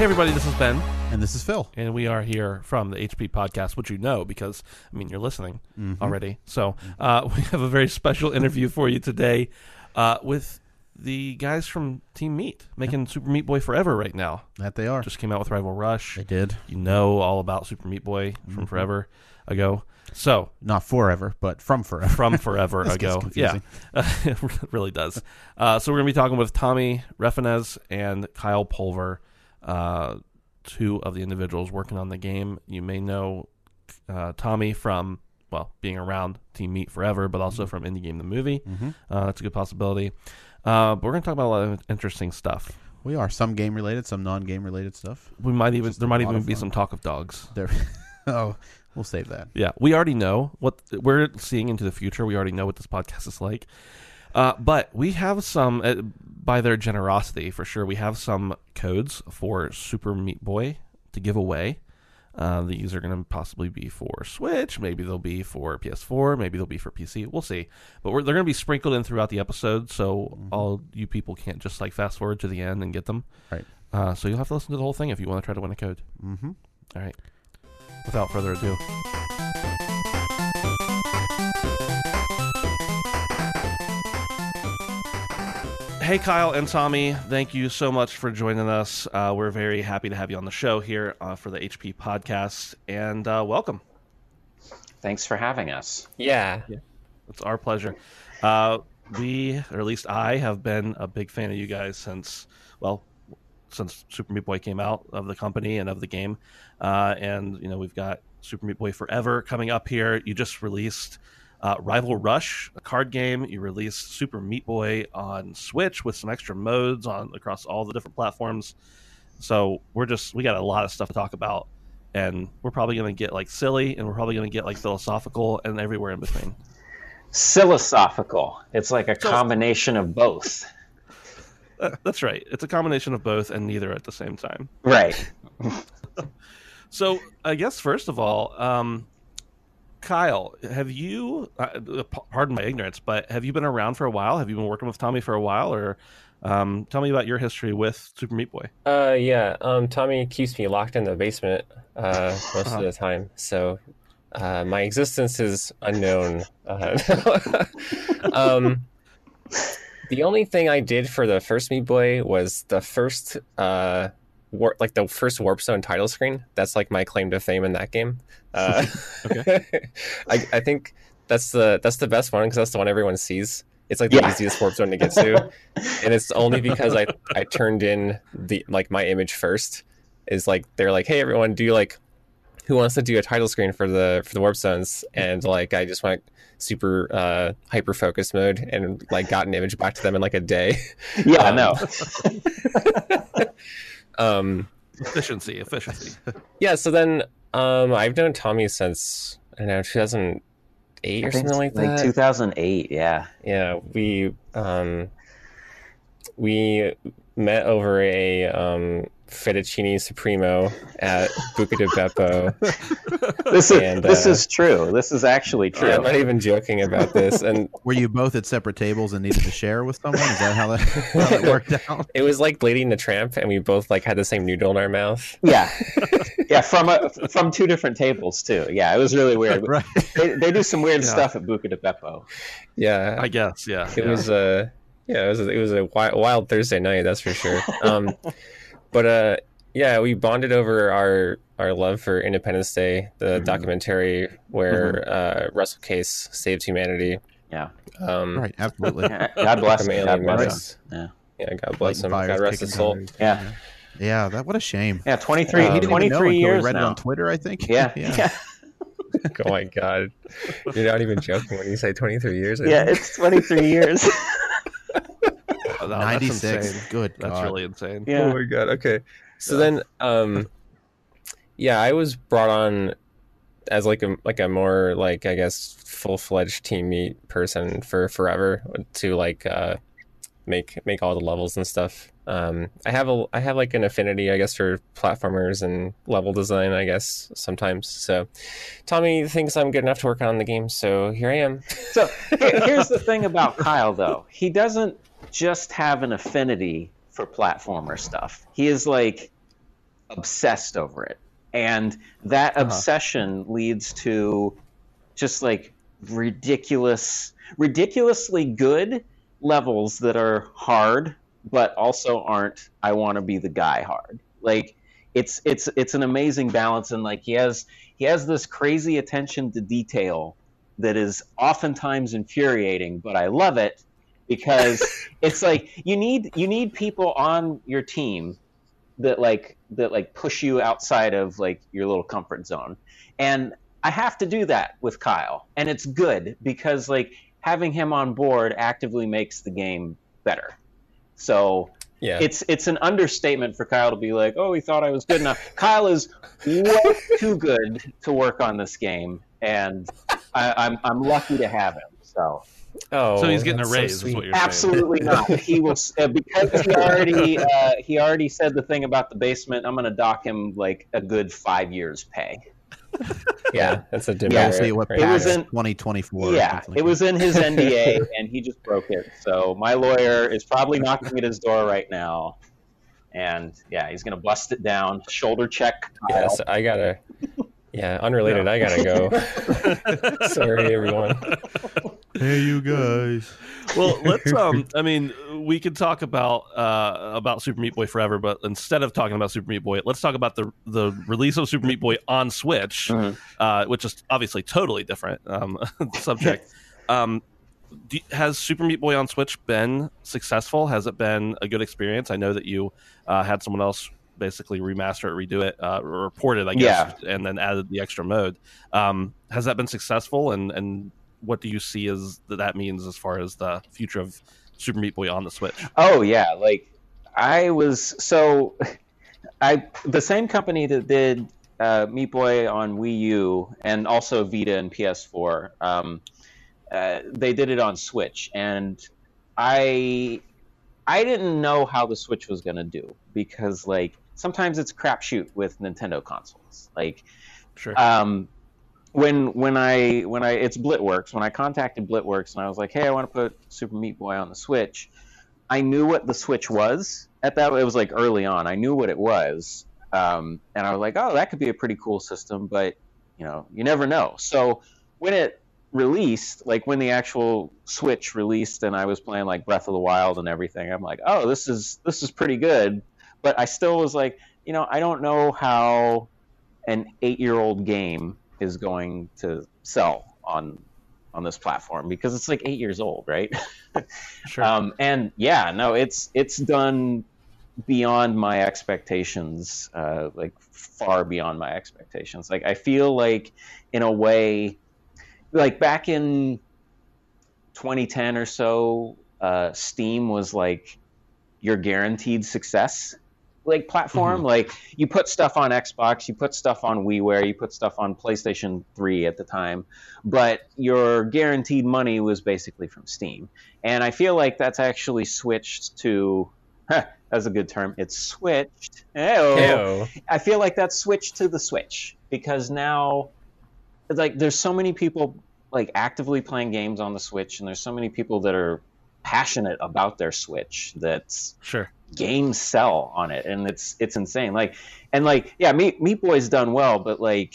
Hey, everybody, this is Ben, And this is Phil. and we are here from the HP podcast, which you know because, I mean, you're listening already. So, uh, we have a very special interview for you today uh, with the guys from Team Meat, making Super Meat Boy Forever right now. That they are. Just came out with Rival Rush. they did. You know all about Super Meat Boy from forever ago. So, Not forever, but from forever. from forever ago. Yeah, it really does. Uh, so we're going to be talking with Tommy Refenes and Kyle Pulver, uh, two of the individuals working on the game. You may know uh, Tommy from well being around Team Meat forever, but also from Indie Game the movie. Uh, that's a good possibility. Uh, but we're going to talk about a lot of interesting stuff. we are some game related, some non game related stuff. We might even Just there might even be some talk of dogs. There. oh, we'll save that. Yeah, we already know what we're seeing into the future. We already know what this podcast is like. Uh, but we have some, uh, by their generosity, for sure, we have some codes for Super Meat Boy to give away. Uh, these are going to possibly be for Switch. Maybe they'll be for PS4. Maybe they'll be for PC. We'll see. But we're, they're going to be sprinkled in throughout the episode, so all you people can't just like fast forward to the end and get them. Right. Uh, so you'll have to listen to the whole thing if you want to try to win a code. Mm-hmm. All right. Without further ado. Hey, Kyle and Tommy, thank you so much for joining us. Uh, we're very happy to have you on the show here uh, for the HP podcast, and uh, welcome. Thanks for having us. Yeah. It's our pleasure. Uh, we, or at least I, have been a big fan of you guys since, well, since Super Meat Boy came out of the company and of the game. Uh, and, you know, we've got Super Meat Boy Forever coming up here. You just released uh, Rival Rush, a card game. You released Super Meat Boy on Switch with some extra modes on across all the different platforms. So we're just, we got a lot of stuff to talk about. And we're probably going to get like silly and we're probably going to get like philosophical and everywhere in between. Philosophical. It's like a So- combination of both. Uh, That's right. It's a combination of both and neither at the same time. Right. So, I guess first of all, um, Kyle, have you? Uh, pardon my ignorance, but have you been around for a while? Have you been working with Tommy for a while, or um, tell me about your history with Super Meat Boy? Uh, yeah. Um, Tommy keeps me locked in the basement uh, most Uh-huh. of the time, so uh, my existence is unknown. Uh, um, the only thing I did for the first Meat Boy was the first, uh, war- like the first Warp Zone title screen. That's like my claim to fame in that game. Uh, Okay. I, I think that's the that's the best one because that's the one everyone sees. It's like the Yeah. easiest warp zone to get to, and it's only because I I turned in the like my image first. Is like they're like, hey everyone, do you like who wants to do a title screen for the for the warp zones? And like I just went super uh, hyper focus mode and like got an image back to them in like a day. Yeah, Um, no. Um, Efficiency, efficiency. yeah. So then um, I've known Tommy since I don't know 2008 or something like like that. 2008, yeah. Yeah, we um we met over a um fettuccine supremo at Buca di Beppo. This is And, this uh, is true. This is actually true. I'm not even joking about this. And Were you both at separate tables and needed to share with someone? Is that how that, how that worked out? it was like Lady and the Tramp, and we both like had the same noodle in our mouth. Yeah, yeah, from a, from two different tables too. Yeah, it was really weird. Right. They, they do some weird Yeah. stuff at Buca di Beppo. Yeah, I guess, yeah. it yeah. was uh yeah it was it was a wild, wild thursday night that's for sure um but uh yeah we bonded over our our love for independence day the documentary where uh Russell Casse saved humanity Yeah, um Right. Absolutely. God bless from him. God bless him. Yeah. yeah god bless him Fires, god rest his soul tires. Yeah, Yeah. That. What a shame. yeah. 23, Um, He didn't even know 23 years read now. it on Twitter. I think. Yeah, Yeah. yeah, oh my god you're not even joking when you say 23 years I yeah. think. It's 23 years. Oh, that's Ninety six. Good. That's God. really insane. Oh yeah, my god. Okay. So then, um, yeah, I was brought on as like a like a more like I guess full fledged Team Meat person for forever to like uh, make make all the levels and stuff. Um, I have a I have like an affinity I guess for platformers and level design I guess sometimes. So Tommy thinks I'm good enough to work on the game, so here I am. So here's the thing about Kyle, though. He doesn't just have an affinity for platformer stuff. He is like obsessed over it, and that uh-huh. obsession leads to just like ridiculous, ridiculously good levels that are hard, but also aren't. I want to be the guy hard. Like it's it's it's an amazing balance, and like he has he has this crazy attention to detail that is oftentimes infuriating, but I love it because it's like you need you need people on your team that like that like push you outside of like your little comfort zone. And I have to do that with Kyle. And it's good because like having him on board actively makes the game better. So Yeah. it's it's an understatement for Kyle to be like, "Oh, he thought I was good enough." Kyle is way too good to work on this game, and I, I'm I'm lucky to have him. So oh, So he's getting a that's so raise, is what you're saying. absolutely not. He will uh, because he already uh, he already said the thing about the basement. I'm going to dock him like a good five years pay. Yeah, that's a Yeah. We'll see what right It was in- 2024. yeah, like it was in his NDA, and he just broke it. So my lawyer is probably knocking at his door right now, and yeah, he's going to bust it down. Shoulder check. Yeah, Kyle. so I gotta. Yeah, unrelated. I gotta go. Sorry, everyone. That. Hey, you guys. well, let's. Um, I mean, we could talk about uh, about Super Meat Boy forever, but instead of talking about Super Meat Boy, let's talk about the the release of Super Meat Boy on Switch, Mhm. uh, which is obviously totally different um, subject. um, do, has Super Meat Boy on Switch been successful? Has it been a good experience? I know that you uh, had someone else basically remaster it, redo it, uh, or report it, I guess, and then added the extra mode. Um, has that been successful? And and what do you see as that that means as far as the future of Super Meat Boy on the Switch? Oh yeah, like I was so I the same company that did uh, Meat Boy on Wii U and also Vita and PS4. Um, uh, they did it on Switch, and I I didn't know how the Switch was gonna do because like sometimes it's crapshoot with Nintendo consoles. Like Sure. um, when when I when I it's Blitworks when I contacted Blitworks and I was like, hey, I want to put Super Meat Boy on the Switch. I knew what the Switch was at that. It was like early on. I knew what it was, um, and I was like, oh, that could be a pretty cool system, but you know, you never know. So when it released, like when the actual Switch released, and I was playing like Breath of the Wild and everything, I'm like, oh, this is this is pretty good. But I still was like, you know, I don't know how an eight-year-old game is going to sell on on this platform because it's like eight years old, right? Sure. Um, and yeah, no, it's it's done beyond my expectations, uh, like far beyond my expectations. Like I feel like, in a way, like back in 2010 or so, uh, Steam was like your guaranteed success like platform. Mm-hmm. Like you put stuff on Xbox, you put stuff on WiiWare, you put stuff on PlayStation 3 at the time, but your guaranteed money was basically from Steam. And I feel like that's actually switched to huh, That's a good term. It's switched. Ew. I feel like that's switched to the Switch because now, like, there's so many people like actively playing games on the Switch, and there's so many people that are passionate about their Switch that's Sure. Games sell on it, and it's it's insane. Like, and like, yeah, Meat Meat Boy's done well, but like,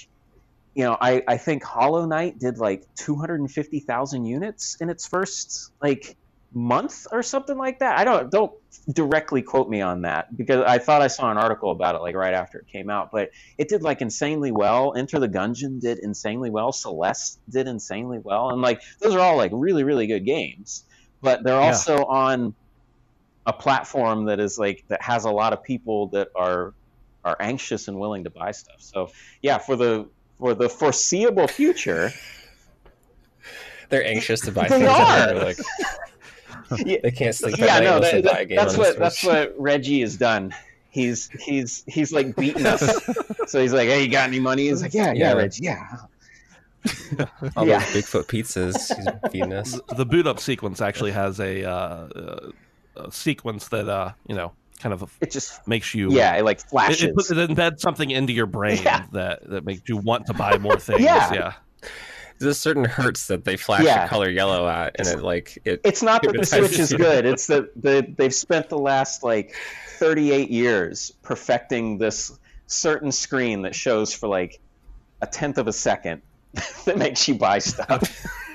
you know, I I think Hollow Knight did like two hundred and fifty thousand units in its first like month or something like that. I don't don't directly quote me on that because I thought I saw an article about it like right after it came out, but it did like insanely well. Enter the Gungeon did insanely well. Celeste did insanely well, and like those are all like really really good games, but they're Yeah. also on a platform that is like that has a lot of people that are are anxious and willing to buy stuff. So yeah, for the for the foreseeable future, They're anxious to buy They things. are. They're like yeah, they can't sleep yeah, no, that, they buy a that- that's what that's what Reggie has done. He's he's he's like beating us. so he's like, "Hey, you got any money?" He's like, "Yeah, yeah, Yeah. Reggie, yeah." All yeah. those Bigfoot pizzas he's feeding us. The boot up sequence actually has a, uh, uh, a sequence that uh, you know kind of It just makes you yeah, it like It, flashes. it, puts, it embeds something into your brain Yeah. that, that makes you want to buy more things. Yeah. yeah. There's certain hertz that they flash Yeah. the color yellow at, and it like it. it's not that the Switch is good. It's that the, they've spent the last like 38 years perfecting this certain screen that shows for like a tenth of a second that makes you buy stuff.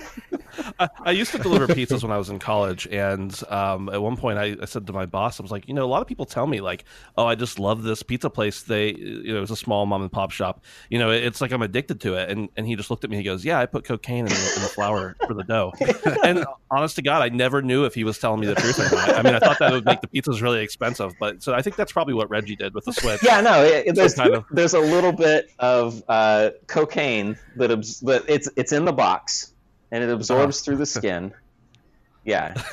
I, I used to deliver pizzas when I was in college, and um, at one point I, I said to my boss, I was like, you know, a lot of people tell me like, oh, I just love this pizza place. They, you know, it's a small mom and pop shop. You know, it's like I'm addicted to it. And and he just looked at me. He goes, yeah, I put cocaine in the, in the flour for the dough. and honest to God, I never knew if he was telling me the truth or not. I mean, I thought that would make the pizzas really expensive, but so I think that's probably what Reggie did with the Switch. yeah, no, it, it- there's kind of- there's a little bit of uh, cocaine that abs- that it's it's in the box and it absorbs Uh-huh. through the skin. Yeah,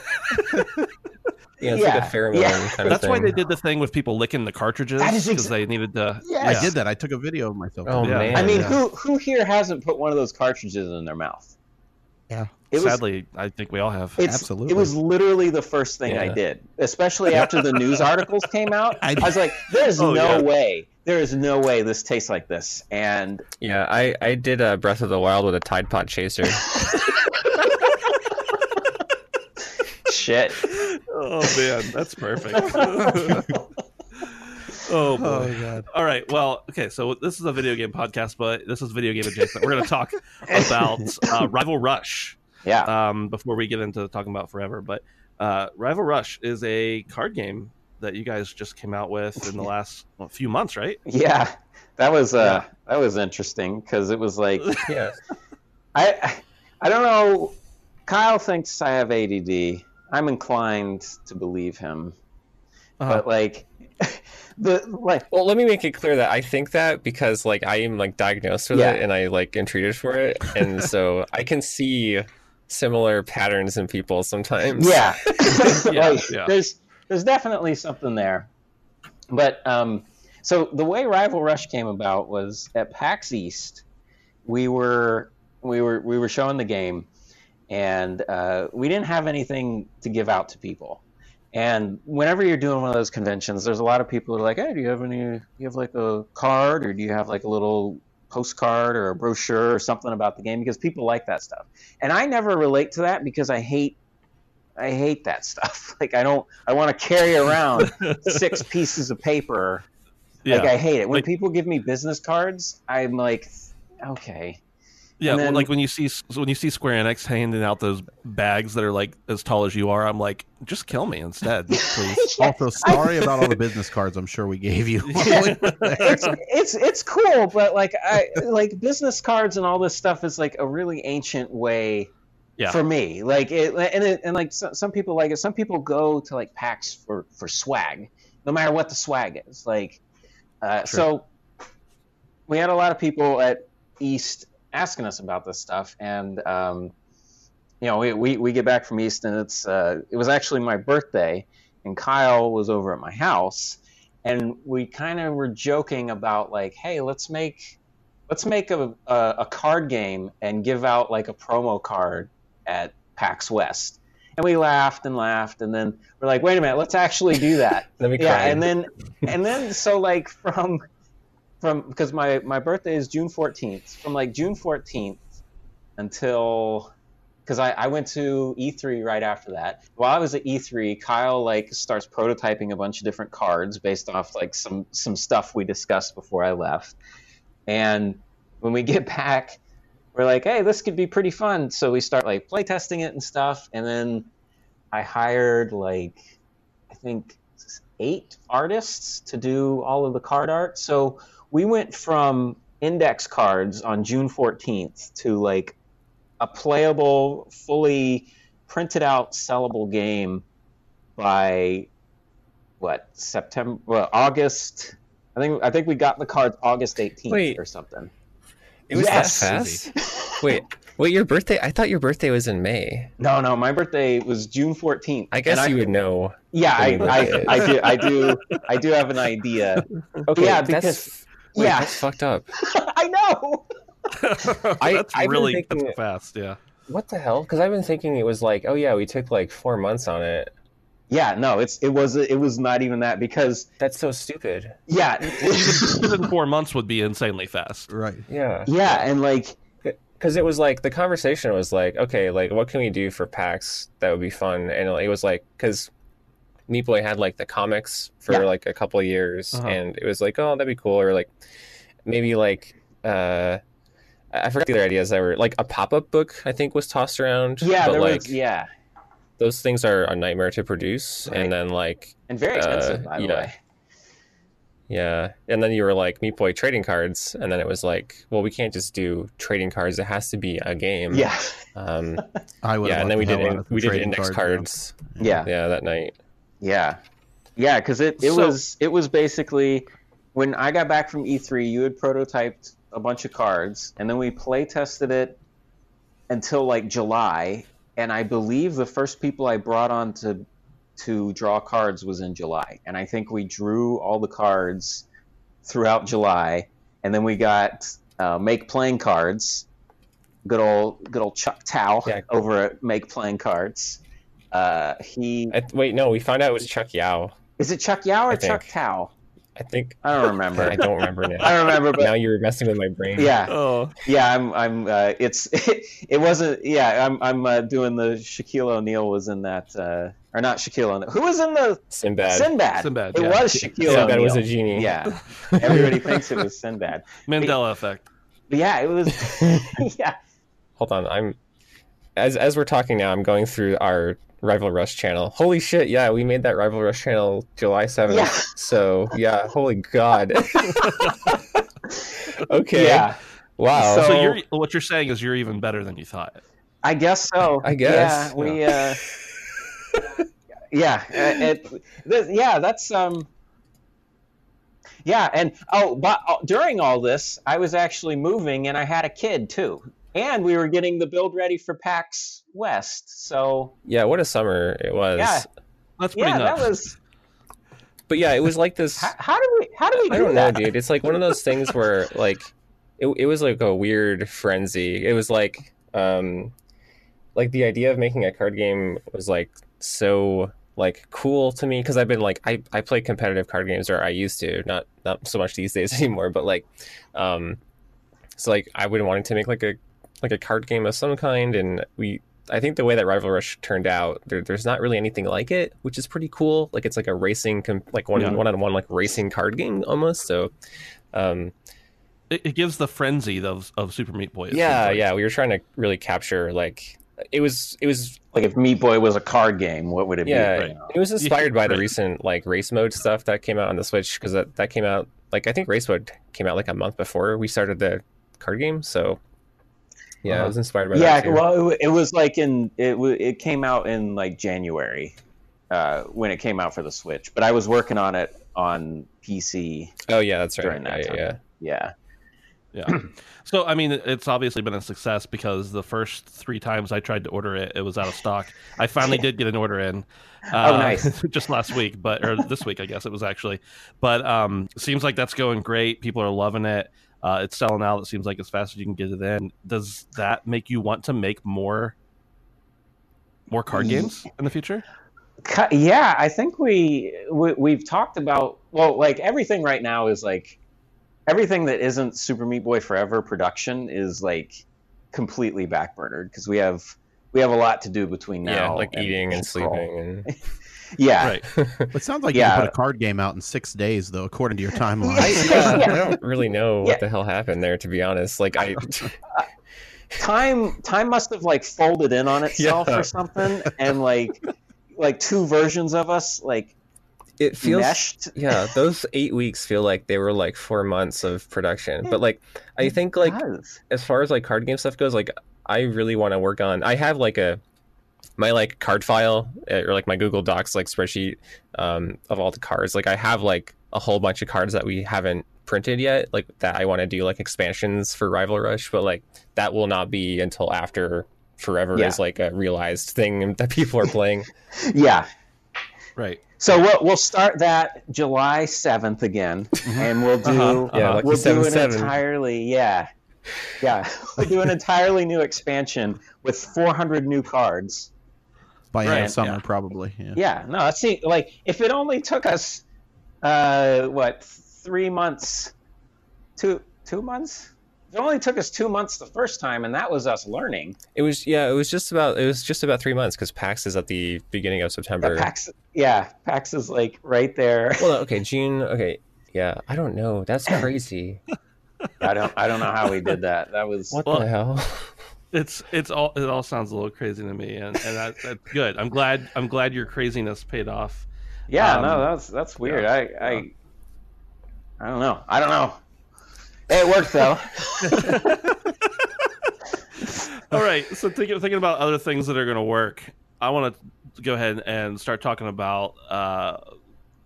Yeah, it's Yeah. like a pheromone Yeah. kind of That's thing. why they did the thing with people licking the cartridges because exa- they needed to. Yeah. I did that. I took a video of myself. Oh Yeah. man! I mean, yeah. who who here hasn't put one of those cartridges in their mouth? Yeah. It was, Sadly, I think we all have. Absolutely. It was literally the first thing I did, especially after the news articles came out. I, I- was like, "There's Oh, no yeah. way, there is no way this tastes like this." And Yeah, I I did a Breath of the Wild with a Tide Pod chaser. shit, Oh man, that's perfect. oh boy. Oh god. All right. Well, okay. So this is a video game podcast, but this is video game adjacent. We're going to talk about uh, Rival Rush yeah, um, before we get into talking about Forever. But uh, Rival Rush is a card game that you guys just came out with in the last well, few months, right? yeah, that was uh, that was interesting because it was like yeah, I I don't know. Kyle thinks I have ADD. I'm inclined to believe him, Uh-huh. but like the like Well, let me make it clear that I think that because like I am like diagnosed with Yeah. it and I like am treated for it, and so I can see similar patterns in people sometimes. yeah, Yeah, like, yeah. there's there's definitely something there. But um so the way rival rush came about was at pax east we were we were we were showing the game and uh, we didn't have anything to give out to people. And whenever you're doing one of those conventions there's a lot of people who are like hey do you have any you have like a card or do you have like a little postcard or a brochure or something about the game? Because people like that stuff. And i never relate to that because i hate I hate that stuff. Like I don't I want to carry around six pieces of paper. Yeah. Like I hate it. When Like- people give me business cards, I'm like, okay. yeah. and well, then- like when you see when you see Square Enix handing out those bags that are like as tall as you are, I'm like, just kill me instead, please. Also, sorry about all the business cards I'm sure we gave you. it's it's it's cool, but like I like business cards and all this stuff is like a really ancient way Yeah. for me. Like it and it, and like some, some people like it. Some people go to like PAX for for swag, no matter what the swag is. Like uh, so, we had a lot of people at East asking us about this stuff, and um, you know we, we we get back from East, and it's uh, it was actually my birthday, and Kyle was over at my house and we kind of were joking about like, hey, let's make let's make a, a a card game and give out like a promo card at PAX West. and we laughed and laughed, and then we're like, wait a minute, let's actually do that. Then we yeah, cried. and then and then so like from from because my my birthday is June fourteenth. From like June fourteenth until because I, I went to E3 right after that. While I was at E3, Kyle like starts prototyping a bunch of different cards based off like some some stuff we discussed before I left. And when we get back, we're like, hey, this could be pretty fun. So we start like playtesting it and stuff. And then I hired like I think eight artists to do all of the card art. So we went from index cards on June 14th to like a playable, fully printed out, sellable game by what September, well, August. I think I think we got the cards August 18th Wait. or something. It was Yes. that fast? Wait, wait, your birthday? I thought your birthday was in May. No, no, my birthday was June 14th. I guess and you would know. Yeah, I, I, I do, I do, I do have an idea. Okay, Yeah, that's, because- wait, yeah. that's fucked up. I know. I- that's I've been really thinking- that's fast. Yeah. What the hell? Because I've been thinking it was like, oh yeah, we took like four months on it. Yeah, no, it's it was it was not even that because That's so stupid. yeah, Even four months would be insanely fast. Right. Yeah. yeah, and like because it was like the conversation was like okay like what can we do for pax that would be fun and it was like because meat boy had like the comics for Yeah. like a couple of years Uh-huh. and it was like oh that'd be cool or like maybe like uh i I forgot the other ideas that were like a pop-up book i think was tossed around yeah, but there like was yeah, those things are a nightmare to produce Right. and then like and very expensive uh, by the yeah. way. yeah and then you were like meat boy trading cards and then it was like well we can't just do trading cards it has to be a game Yeah, um I would. yeah, and then we did in, in, we did index cards. yeah, Yeah, that night. yeah, yeah, because it it So- was it was basically when I got back from E3, you had prototyped a bunch of cards, and then we play tested it until like July, and I believe the first people I brought on to to draw cards was in July, and I think we drew all the cards throughout July, and then we got uh, make playing cards. Good old good old Chuck Tao Yeah. over at Make Playing Cards. Uh, he I, wait, no, we found out it was Chuck Yao. is it Chuck Yao or Chuck. Tao? I think. I don't remember. I don't remember now. I don't remember, but now you're messing with my brain. yeah, Oh, yeah. I'm. I'm. Uh, it's. It, wasn't. Yeah. I'm. I'm uh, doing the Shaquille O'Neal was in that, uh, or not Shaquille O'Neal. Who was in the Sinbad. Sinbad? Sinbad, It yeah. was Shaquille Sinbad O'Neal. was a genie. Yeah. Everybody thinks it was Sinbad. Mandela effect. But yeah, it was. yeah. Hold on, I'm as as we're talking now. I'm going through our Rival Rush channel. Holy shit! Yeah, we made that Rival Rush channel July seventh. Yeah. So yeah, holy god. okay. Yeah. Wow. So, So- you're what you're saying is you're even better than you thought. I guess so. I guess, Yeah. We. Uh, yeah. uh, It, th- yeah. That's um. Yeah, and oh, but uh, during all this, I was actually moving, and I had a kid too, and we were getting the build ready for PAX West. So yeah, what a summer it was. Yeah. That's pretty yeah, nuts. that was. But yeah, it was like this. How, how do we? How do we do I don't know, dude. It's like one of those things where like it, it was like a weird frenzy. It was like um like the idea of making a card game was like so like cool to me because I've been like I, I play competitive card games or I used to not not so much these days anymore but like um so like I would wanted to make like a like a card game of some kind and we I think the way that Rival Rush turned out there, there's not really anything like it which is pretty cool like it's like a racing com- like one Yeah. one on one like racing card game almost so um It, it gives the frenzy of, of Super Meat Boy. yeah yeah we were trying to really capture like it was it was Like if Meat Boy was a card game, what would it yeah be? right. it was inspired by the recent like race mode stuff that came out on the switch because that, that came out like i think race mode came out like a month before we started the card game so yeah Uh-huh. it was inspired by Yeah, that too. well, it, it was like in it. It came out in like January uh, when it came out for the Switch, but I was working on it on PC. oh yeah that's right during that yeah, time. yeah Yeah, Yeah. So I mean, it's obviously been a success because the first three times I tried to order it, it was out of stock. I finally did get an order in. Uh, Oh, nice. just last week, but or this week, I guess it was actually. But um, seems like that's going great. People are loving it. Uh, it's selling out. It seems like as fast as you can get it in. Does that make you want to make more more card Ye- games in the future? Yeah, I think we, we we've talked about well, like everything right now is like everything that isn't Super Meat Boy Forever production is like completely backburnered because we have we have a lot to do between now. yeah, like eating and sleeping and Yeah, Right. It sounds like Yeah. you put a card game out in six days, though, according to your timeline. I, yeah, I don't really know what Yeah. the hell happened there, to be honest. Like I, time time must have like folded in on itself Yeah. or something, and like like two versions of us like it feels meshed. yeah. Those eight weeks feel like they were like four months of production. But like I think like does. as far as like card game stuff goes, like I really want to work on. I have like a my like card file uh, or like my Google Docs like spreadsheet um, of all the cards. Like I have like a whole bunch of cards that we haven't printed yet, like that I want to do like expansions for Rival Rush, but like that will not be until after Forever Yeah. is like a realized thing that people are playing. Yeah, Right. So we'll we'll start that July seventh again, and we'll do Uh-huh. Yeah, lucky we'll do an seven. entirely yeah yeah we'll do an entirely new expansion with four hundred new cards. By end Right, of summer, yeah. probably. Yeah. Yeah, no, that's see like if it only took us uh what three months, two two months. If it only took us two months the first time, and that was us learning. It was yeah, it was just about it was just about three months because PAX is at the beginning of Yeah, September. PAX, yeah, PAX is like right there. Well, okay, June. Okay, yeah, I don't know. That's crazy. I don't I don't know how we did that. That was What Well, the hell? It's it's all it all sounds a little crazy to me, and and that, that's good. I'm glad I'm glad your craziness paid off. Yeah, Um, no, that's that's weird. yeah, I I I don't know. I don't know. Hey, it worked though. All right, so thinking thinking about other things that are going to work, I want to go ahead and start talking about uh,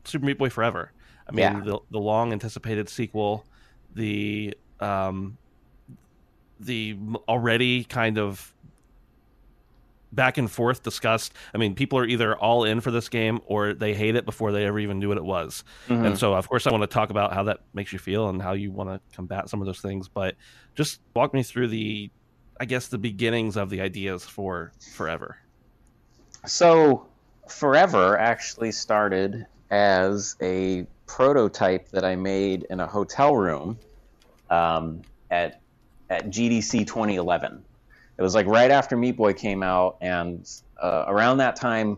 Super Meat Boy Forever. I mean, Yeah. the the long anticipated sequel, the um, the already kind of back and forth discussed. I mean, people are either all in for this game or they hate it before they ever even knew what it was. Mhm. And so, of course, I want to talk about how that makes you feel and how you want to combat some of those things. But just walk me through the, I guess, the beginnings of the ideas for Forever. So, Forever actually started as a prototype that I made in a hotel room um, at at GDC 2011. It was like right after Meat Boy came out, and uh, around that time,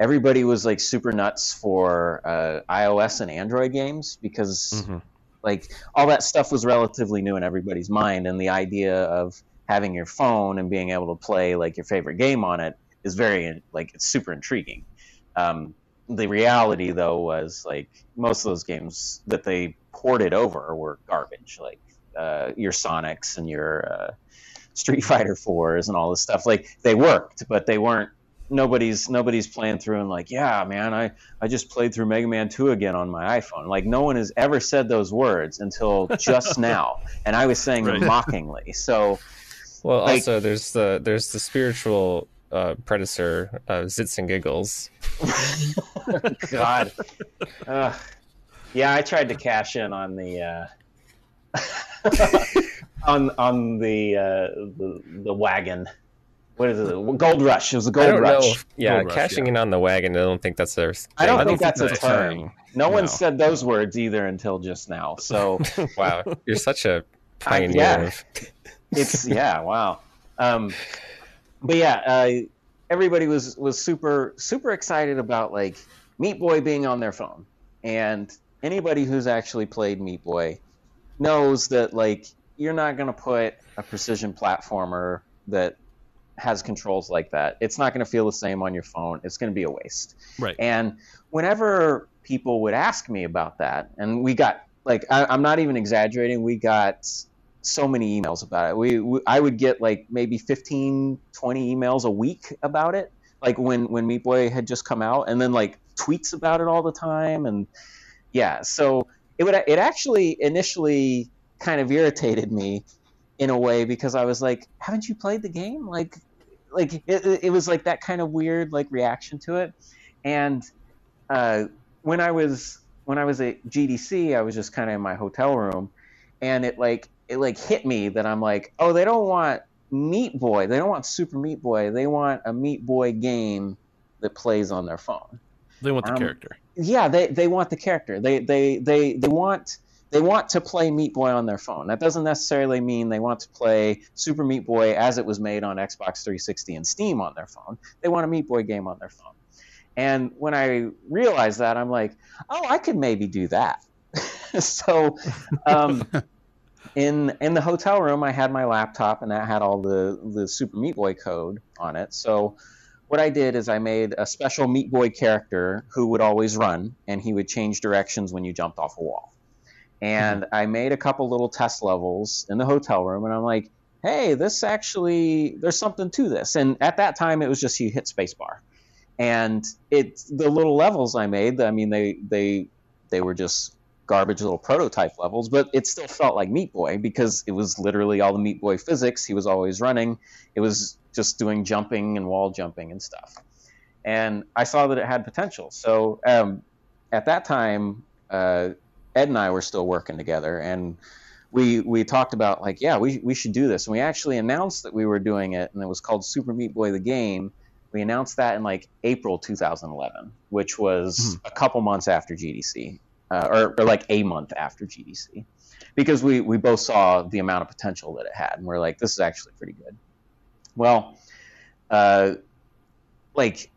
everybody was like super nuts for uh, iOS and Android games because Mhm. like all that stuff was relatively new in everybody's mind and the idea of having your phone and being able to play like your favorite game on it is very like it's super intriguing um, the reality though was like most of those games that they ported over were garbage like uh, your sonics and your uh, street fighter 4s and all this stuff like they worked but they weren't nobody's nobody's playing through and like yeah man i i just played through mega man 2 again on my iphone like no one has ever said those words until just now and i was saying Right. them mockingly so Well, Like- also there's the there's the spiritual uh, predecessor of Zits and Giggles. god Ugh. yeah i tried to cash in on the uh on on the uh the, the wagon what is it gold rush it was a gold don't rush know. if- yeah, Gold Rush, cashing yeah. in on the wagon. I don't think that's their. I don't thing. think that's a that's term. thing. no one said those words either until just now so wow, you're such a pioneer. yeah. it's yeah wow um but yeah uh everybody was was super super excited about like meat boy being on their phone and anybody who's actually played meat boy knows that like you're not going to put a precision platformer that has controls like that it's not going to feel the same on your phone it's going to be a waste Right. and whenever people would ask me about that, and we got like I, I'm not even exaggerating, we got so many emails about it. We, we I would get like maybe 15, 20 emails a week about it, like when when Meat Boy had just come out, and then like tweets about it all the time, and yeah, so it would it actually initially kind of irritated me in a way because I was like, haven't you played the game? Like like it, it was like that kind of weird like reaction to it and uh, when I was when I was at GDC, I was just kind of in my hotel room, and it like it like hit me that I'm like, oh, they don't want Meat Boy. They don't want Super Meat Boy. They want a Meat Boy game that plays on their phone. They want the Um, character. Yeah, they, they want the character. They they they they want they want to play Meat Boy on their phone. That doesn't necessarily mean they want to play Super Meat Boy as it was made on Xbox 360 and Steam on their phone. They want a Meat Boy game on their phone. And when I realized that, I'm like, oh, I could maybe do that. so, um, in in the hotel room, I had my laptop, and that had all the the Super Meat Boy code on it. So, what I did is I made a special Meat Boy character who would always run, and he would change directions when you jumped off a wall. And mm-hmm. I made a couple little test levels in the hotel room, and I'm like, hey, this actually there's something to this. And at that time, it was just you hit spacebar, and it the little levels I made. I mean, they they they were just garbage little prototype levels, but it still felt like Meat Boy because it was literally all the Meat Boy physics. He was always running. It was just doing jumping and wall jumping and stuff. And I saw that it had potential. So um, at that time, uh, Ed and I were still working together, and we we talked about like, yeah, we we should do this. And we actually announced that we were doing it, and it was called Super Meat Boy the game. We announced that in like April 2011, which was a couple months after GDC uh, or, or like a month after GDC, because we we both saw the amount of potential that it had, and we're like, this is actually pretty good. Well, uh, like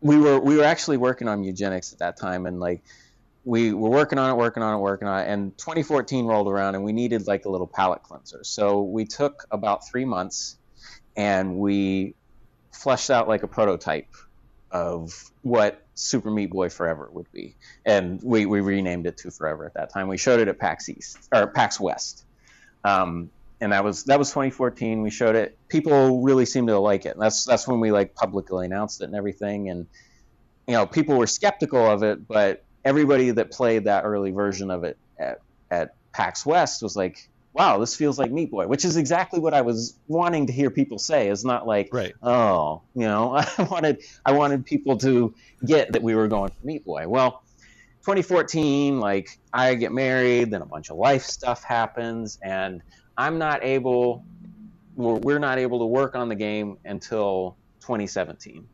we were we were actually working on Mew-Genics at that time, and like we were working on it, working on it, working on it, and 2014 rolled around, and we needed like a little palate cleanser. So we took about three months, and we fleshed out like a prototype of what Super Meat Boy Forever would be, and we, we renamed it to Forever at that time. We showed it at PAX East or PAX West, um, and that was that was 2014. We showed it. People really seemed to like it. And that's that's when we like publicly announced it and everything. And you know, people were skeptical of it, but everybody that played that early version of it at, at PAX West was like, "Wow, this feels like Meat Boy," which is exactly what I was wanting to hear people say. It's not like, Right. oh, you know, I wanted I wanted people to get that we were going for Meat Boy. Well, 2014, like I get married, then a bunch of life stuff happens, and I'm not able, we're, not able to work on the game until 2017.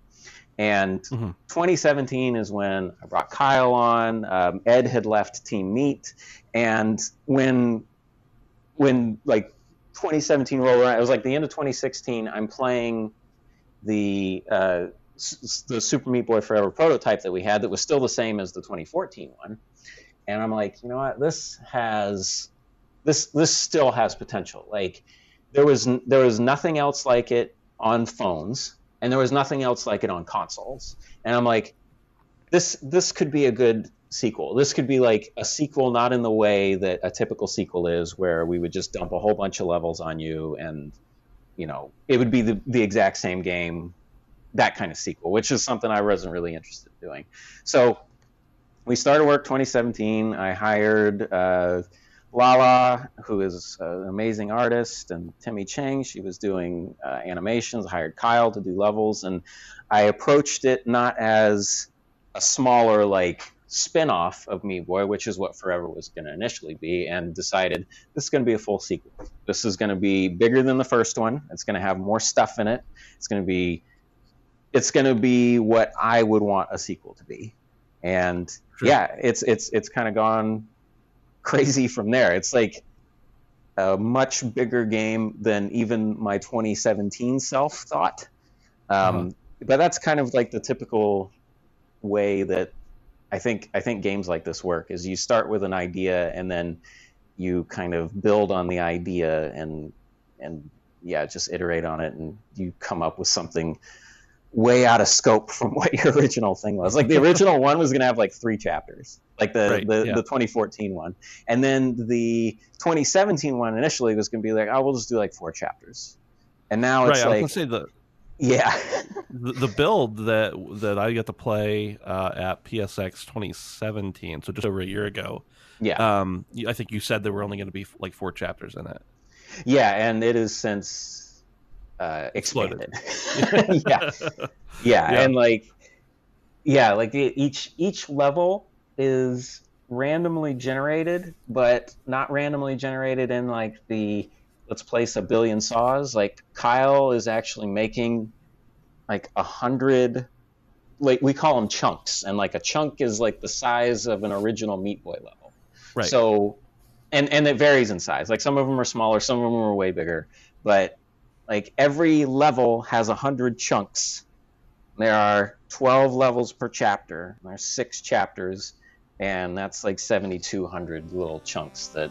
And Mhm. 2017 is when I brought Kyle on. Um, Ed had left Team Meat, and when when like 2017 rolled around, it was like the end of 2016. I'm playing the uh, s- the Super Meat Boy Forever prototype that we had that was still the same as the 2014 one, and I'm like, you know what, this has this this still has potential. Like there was n- there was nothing else like it on phones, and there was nothing else like it on consoles, and I'm like, this this could be a good sequel. This could be like a sequel, not in the way that a typical sequel is, where we would just dump a whole bunch of levels on you, and you know, it would be the the exact same game, that kind of sequel, which is something I wasn't really interested in doing. So we started work 2017. I hired uh, Lala, who is an amazing artist, and Timmy Chang. She was doing uh, animations. I hired Kyle to do levels, and I approached it not as a smaller like spin-off of Meat Boy, which is what Forever was going to initially be, and decided this is going to be a full sequel. This is going to be bigger than the first one. It's going to have more stuff in it. It's going to be it's going to be what I would want a sequel to be. And Sure. yeah, it's it's it's kind of gone crazy from there. It's like a much bigger game than even my 2017 self thought. Um, Uh-huh. But that's kind of like the typical way that I think I think games like this work is you start with an idea and then you kind of build on the idea and and yeah just iterate on it and you come up with something way out of scope from what your original thing was like the original one was going to have like three chapters like the Right, the, yeah. the 2014 one and then the 2017 one initially was going to be like oh we'll just do like four chapters and now Right. it's I was like gonna say the, yeah the the build that that I got to play uh, at PSX 2017, so just over a year ago. yeah Um, I think you said there were only going to be like four chapters in it. Yeah, and it is since uh, Exploded. expanded. yeah. yeah, Yeah. and like, yeah, like each each level is randomly generated, but not randomly generated in like the let's place a billion saws. Like Kyle is actually making like a hundred like we call them chunks. And like a chunk is like the size of an original meat boy level. Right. so and and it varies in size. Like some of them are smaller some of them are way bigger. But like every level has a hundred chunks. There are 12 levels per chapter. There's six chapters. And that's like 7200 little chunks that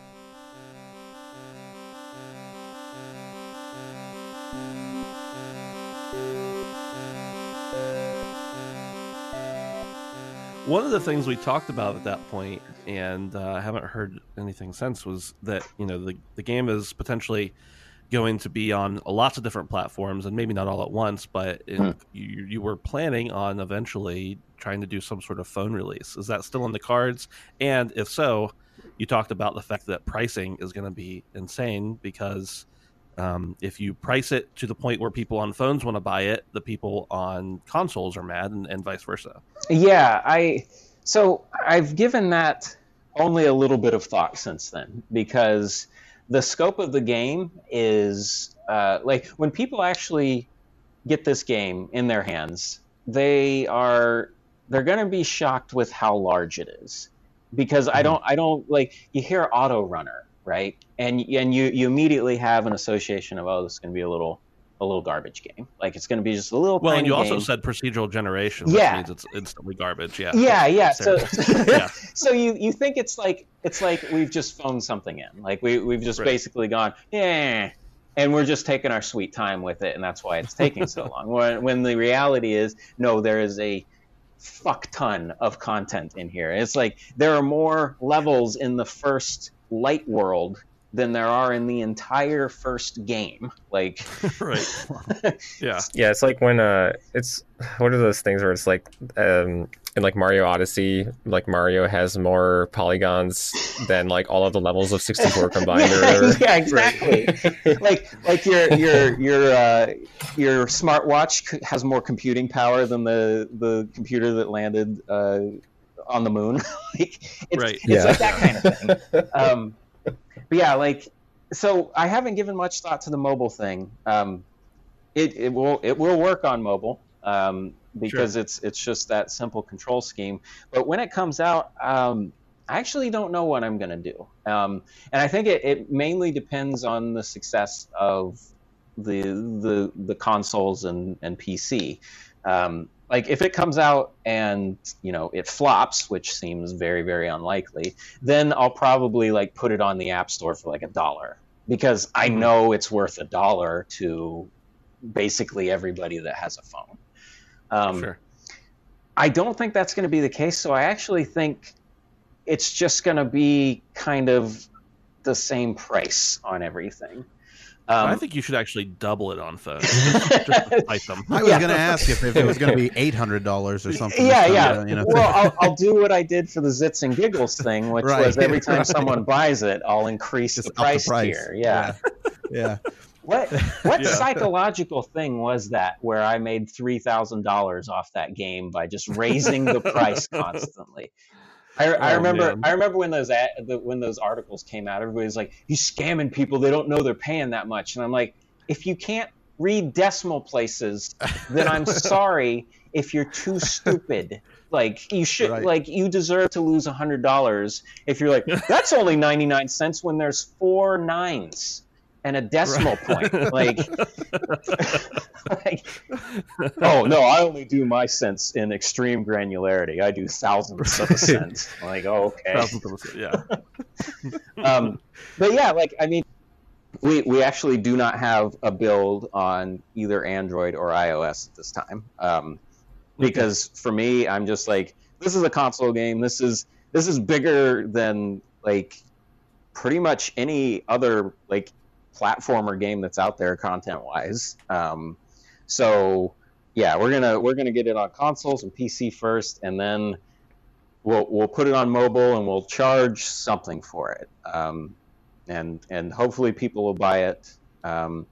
One of the things we talked about at that point, and uh, I haven't heard anything since, was that you know the the game is potentially going to be on lots of different platforms, and maybe not all at once, but in, Hmm. you you were planning on eventually trying to do some sort of phone release. Is that still in the cards? And if so, you talked about the fact that pricing is going to be insane because um, if you price it to the point where people on phones want to buy it, the people on consoles are mad, and, and vice versa. Yeah, I so I've given that only a little bit of thought since then because the scope of the game is uh, like when people actually get this game in their hands, they are they're going to be shocked with how large it is because I don't I don't like you hear auto runner right and and you you immediately have an association of oh this is going to be a little a little garbage game like it's going to be just a little Well, and you also said procedural generation, which Yeah. means it's instantly garbage. Yeah. yeah yeah so Yeah. so you you think it's like it's like we've just phoned something in like we we've just Right. basically gone yeah and we're just taking our sweet time with it and that's why it's taking so long when when the reality is no there is a fuck ton of content in here it's like there are more levels in the first light world than there are in the entire first game like right. Yeah. Yeah, it's like when uh, it's what are those things where it's like um, in like Mario Odyssey, like Mario has more polygons than like all of the levels of 64 combined yeah, whatever. yeah, exactly. like like your your your uh, your smartwatch has more computing power than the the computer that landed uh, on the moon. like it's, Right. it's Yeah. like that kind of thing. Um, but yeah, like so I haven't given much thought to the mobile thing. Um, it it will it will work on mobile. Um, because it's it's just that simple control scheme. But when it comes out, um, I actually don't know what I'm going to do. Um, and I think it, it mainly depends on the success of the the the consoles and and PC. Like if it comes out and you know it flops, which seems very very unlikely, then I'll probably like put it on the App Store for like a dollar because I Mhm. know it's worth a dollar to basically everybody that has a phone. Um, sure. I don't think that's going to be the case. So I actually think it's just going to be kind of the same price on everything. Um, I think you should actually double it on phones. Just, just them. I was Yeah. going to ask if, if it was going to be eight hundred dollars or something. yeah, yeah. time, You know, well, I'll, I'll do what I did for the Zits and Giggles thing, which Right, was every time right. someone buys it, I'll increase the up the price, price. tier. Yeah. yeah. What what Yeah. psychological thing was that where I made three thousand dollars off that game by just raising the price constantly? I, I Oh, remember man. I remember when those ad, the, when those articles came out, everybody's like, "You scamming people? They don't know they're paying that much." And I'm like, if you can't read decimal places, then I'm sorry if you're too stupid. Like you should Right. like you deserve to lose a hundred dollars if you're like that's only ninety nine cents when there's four nines and a decimal point. Like, like, oh no, I only do my cents in extreme granularity. I do thousands of a cent. like, oh, okay Thousands of us- yeah. um, but yeah, like I mean, we we actually do not have a build on either Android or iOS at this time. Um, because for me, I'm just like, this is a console game. This is this is bigger than like pretty much any other like platformer game that's out there content wise. Um, so yeah, we're gonna we're gonna get it on consoles and PC first, and then we'll we'll put it on mobile and we'll charge something for it. Um, and and hopefully people will buy it. Um,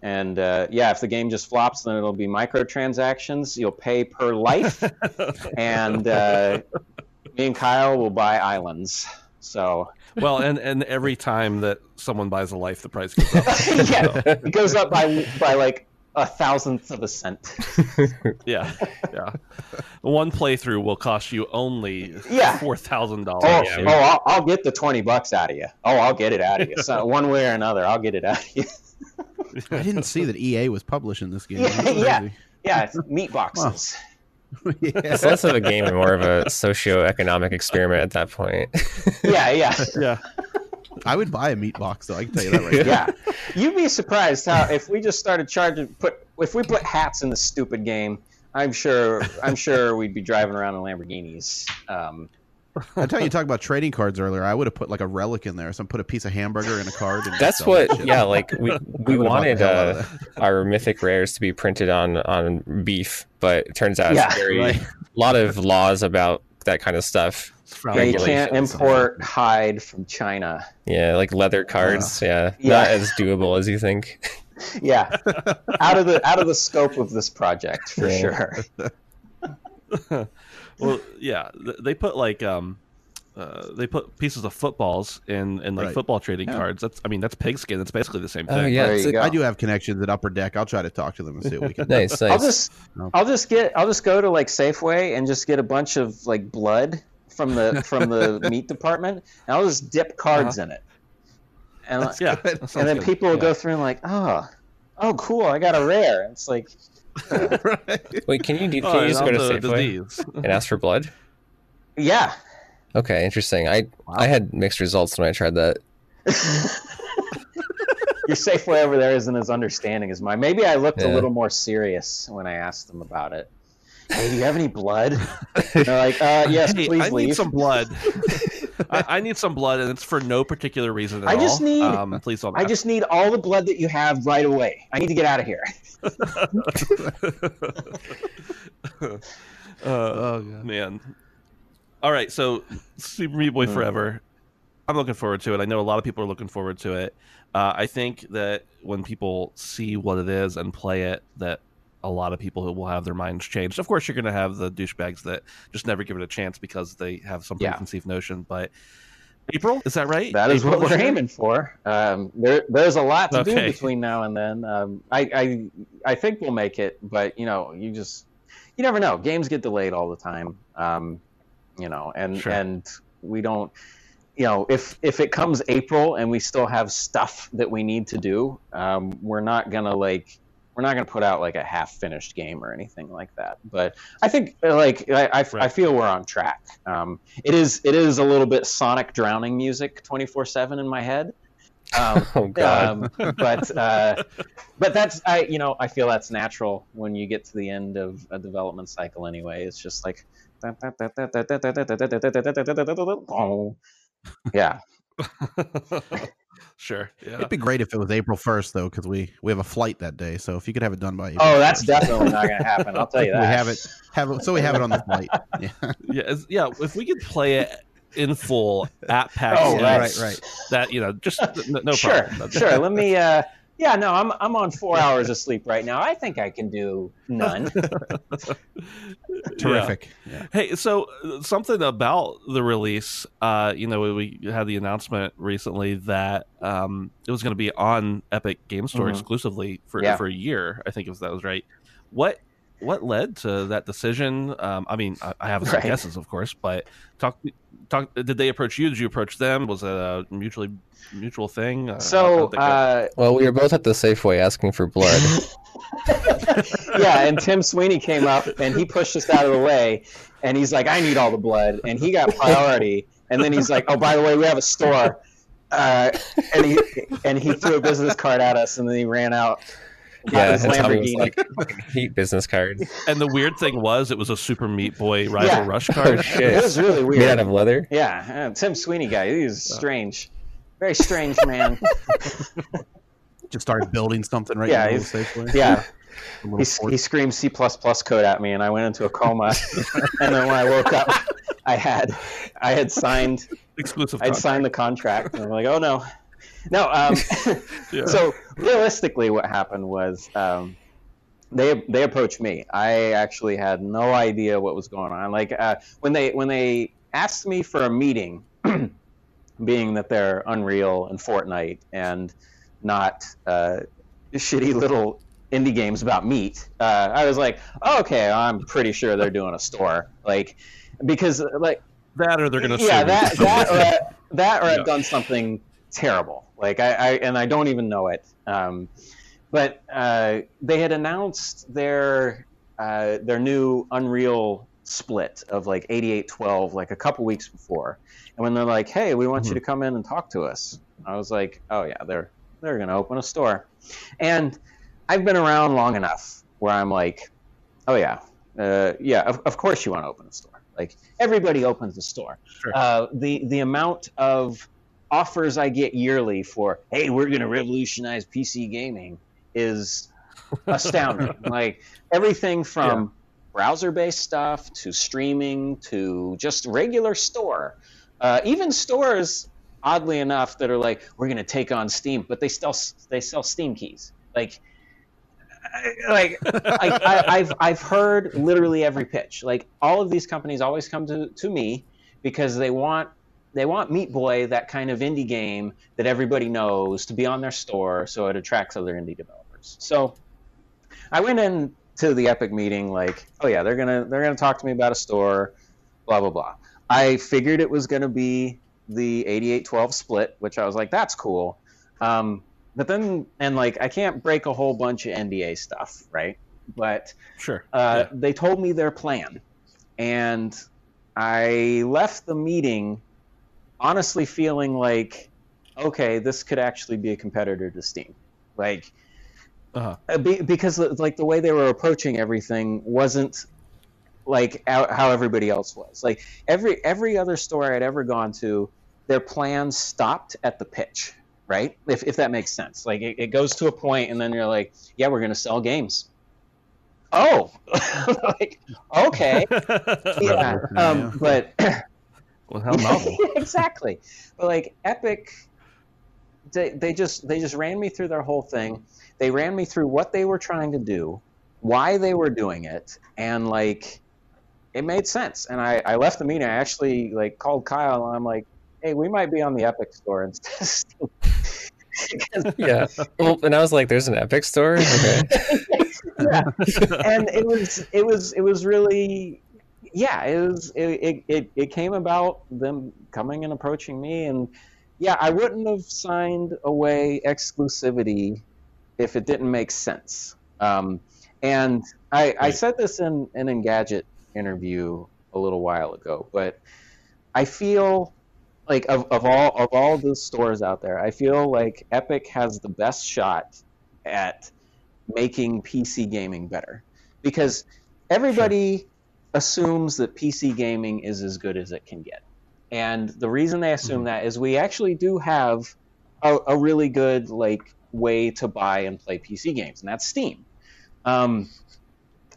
and uh, yeah, if the game just flops, then it'll be microtransactions. You'll pay per life, and uh, me and Kyle will buy islands. So well, and and every time that someone buys a life, the price goes up. yeah, it goes up by by like a thousandth of a cent. Yeah, yeah. One playthrough will cost you only Yeah. four thousand Oh, dollars. oh I'll, I'll get the twenty bucks out of you. Oh, I'll get it out of you. So one way or another, I'll get it out of you. I didn't see that EA was publishing this game. Yeah, yeah. Yeah, it's meat boxes. yeah. It's less of a game and more of a socio-economic experiment at that point. Yeah, yeah, Yeah, I would buy a meat box though. I can tell you that right now. yeah. You'd be surprised how if we just started charging put if we put hats in the stupid game. I'm sure. I'm sure we'd be driving around in Lamborghinis. Um, I tell you, you talk about trading cards earlier. I would have put like a relic in there. Some put a piece of hamburger in a card. And That's sell that what, yeah. Like we we I would've bought wanted the hell out uh, our mythic rares to be printed on on beef, but it turns out Yeah, it's very right. a lot of laws about that kind of stuff. it's yeah, you can't import hide from China. Yeah, like leather cards. yeah, Yeah. not as doable as you think. Yeah, out of the out of the scope of this project for Yeah. sure. Well, yeah, th- they put like um, uh, they put pieces of footballs in in like Right. football trading Yeah. cards. That's I mean that's pigskin. It's basically the same thing. Oh yeah, There it's you a- go. I do have connections at Upper Deck. I'll try to talk to them and see what we can. nice, nice. I'll just No. I'll just get I'll just go to like Safeway and just get a bunch of like blood from the from the meat department and I'll just dip cards in it. And That's- yeah, and then good. people will Yeah. go through and like, "Oh, oh cool, I got a rare." It's like, right. Wait, can you do, Oh, can you just go to and also Safeway and ask for blood? "Yeah." Okay, interesting. I I had mixed results when I tried that. Your Safeway over there isn't as understanding as mine. Maybe I looked a little more serious when I asked them about it. Hey, do you have any blood? They're like, uh, "Yes, Hey, please I leave." need some blood. I, I need some blood, and it's for no particular reason at I just all. need- Um, please don't. I just need all the blood that you have right away. I need to get out of here. uh, Oh god. man. All right, so Super Meat Boy Forever. I'm looking forward to it. I know a lot of people are looking forward to it. Uh, I think that when people see what it is and play it, that a lot of people who will have their minds changed. Of course, you're going to have the douchebags that just never give it a chance because they have some Yeah. preconceived notion. But April, is that right? That is April what we're year? aiming for. Um, there, there's a lot to do between now and then. Um, I, I, I think we'll make it, but you know, you just, you never know. Games get delayed all the time. Um, you know, and Sure. and we don't, you know, if if it comes April and we still have stuff that we need to do, um, we're not gonna like. We're not going to put out like a half-finished game or anything like that, but I think like I, I, I feel we're on track. Um, it is it is a little bit sonic drowning music 24/7 in my head. Um, Oh god. um, but uh, but that's I you know I feel that's natural when you get to the end of a development cycle anyway. It's just like yeah sure. Yeah. It'd be great if it was April first though, because we we have a flight that day. So if you could have it done by April oh that's 1st, definitely not going to happen. I'll tell you that. we have it have it so we have it on the flight. Yeah. yeah, yeah. If we could play it in full at PAX, Oh, Yeah, right. right, right. that you know, just no, no sure, problem. sure. Let me. Uh, yeah, no, I'm I'm on four hours of sleep right now. I think I can do none. Terrific. Yeah. Hey, so uh, something about the release, uh, you know, we had the announcement recently that um, it was going to be on Epic Game Store Mhm. exclusively for Yeah. for a year. I think if that was right. What what led to that decision? Um, I mean, I, I have some Right. guesses, of course, but talk talk. Did they approach you? Did you approach them? Was it a mutually mutual thing? Uh, So how'd that go? uh, Well, we were both at the Safeway asking for blood. yeah, and Tim Sweeney came up and he pushed us out of the way, and he's like, "I need all the blood," and he got priority. And then he's like, "Oh, by the way, we have a store," uh, and he and he threw a business card at us, and then he ran out. Got yeah, his and was Lamborghini. like, "Fucking "Heat business card." and the weird thing was, it was a Super Meat Boy Rival Yeah. Rush Oh card. shit! It was really Made out weird. of leather. Yeah, uh, Tim Sweeney guy, He's strange. very strange man. Just started building something right Yeah, in the he's- middle yeah, he, he screamed C code at me, and I went into a coma. and then when I woke up, I had I had signed Exclusive. I'd content. signed the contract, and I'm like, oh no, no. Um, Yeah. So realistically, what happened was um, they they approached me. I actually had no idea what was going on. Like uh, when they when they asked me for a meeting, being that they're Unreal and Fortnite and not uh, shitty little indie games about meat, uh, I was like, oh, okay, I'm pretty sure they're doing a store, like because like that or they're gonna. yeah, that that or, that or Yeah. I've done something terrible. Like I, I and I don't even know it. Um, but uh, they had announced their uh, their new Unreal split of like 8812 like a couple weeks before, and when they're like, "Hey, we want you to come in and talk to us," I was like, "Oh yeah, they're they're gonna open a store," and I've been around long enough where I'm like, "Oh yeah, uh, yeah, of, of course you want to open a store." Like everybody opens a store. Sure. Uh, the the amount of offers I get yearly for, hey, we're going to revolutionize PC gaming is astounding. like everything from browser based stuff to streaming to just regular store. Uh, even stores, oddly enough, that are like, we're going to take on Steam, but they still they sell Steam keys. Like, like I, I, I've I've heard literally every pitch. Like all of these companies always come to, to me because they want they want Meat Boy, that kind of indie game that everybody knows, to be on their store, so it attracts other indie developers. So I went in to the Epic meeting like, oh yeah, they're gonna they're gonna talk to me about a store, blah blah blah. I figured it was gonna be the 8812 split, which I was like, that's cool. Um, but then and like I can't break a whole bunch of NDA stuff, right? But Sure. uh, Yeah. they told me their plan, and I left the meeting honestly feeling like, okay, this could actually be a competitor to Steam, like Uh-huh. uh, be, because like the way they were approaching everything wasn't like how, how everybody else was. Like every every other store I'd ever gone to, their plans stopped at the pitch, right? If if that makes sense. Like it, it goes to a point, and then you're like, yeah, we're gonna sell games. Oh, like okay, yeah. Um, yeah. but well, how novel. exactly. But like Epic, they, they just they just ran me through their whole thing. They ran me through what they were trying to do, why they were doing it, and like it made sense. And I, I left the meeting. I actually like called Kyle and I'm like, hey, we might be on the Epic store instead of Steam. Because- yeah. Well, and I was like, "There's an Epic store." Okay. yeah. and it was it was it was really yeah it was it, it, it, came about them coming and approaching me and yeah i wouldn't have signed away exclusivity if it didn't make sense. Um, and I, I said this in an engadget interview a little while ago but i feel like of, of all of all the stores out there i feel like epic has the best shot at making PC gaming better. Because everybody assumes that PC gaming is as good as it can get. And the reason they assume that is we actually do have a, a really good like way to buy and play PC games, and that's Steam. Um,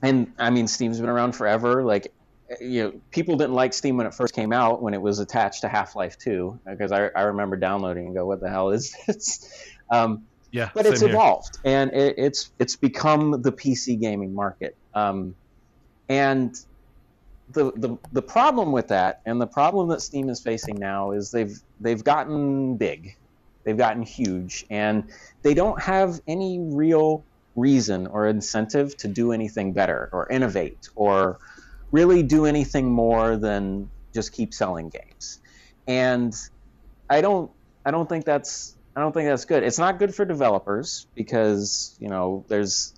and I mean, Steam's been around forever. Like, you know, people didn't like Steam when it first came out, when it was attached to Half Life 2, because I, I remember downloading and go, "What the hell is this?" Um, Yeah. but it's here. evolved and it, it's it's become the PC gaming market. Um, and the, the the problem with that, and the problem that Steam is facing now, is they've they've gotten big, they've gotten huge, and they don't have any real reason or incentive to do anything better or innovate or really do anything more than just keep selling games. And I don't I don't think that's I don't think that's good. It's not good for developers because you know there's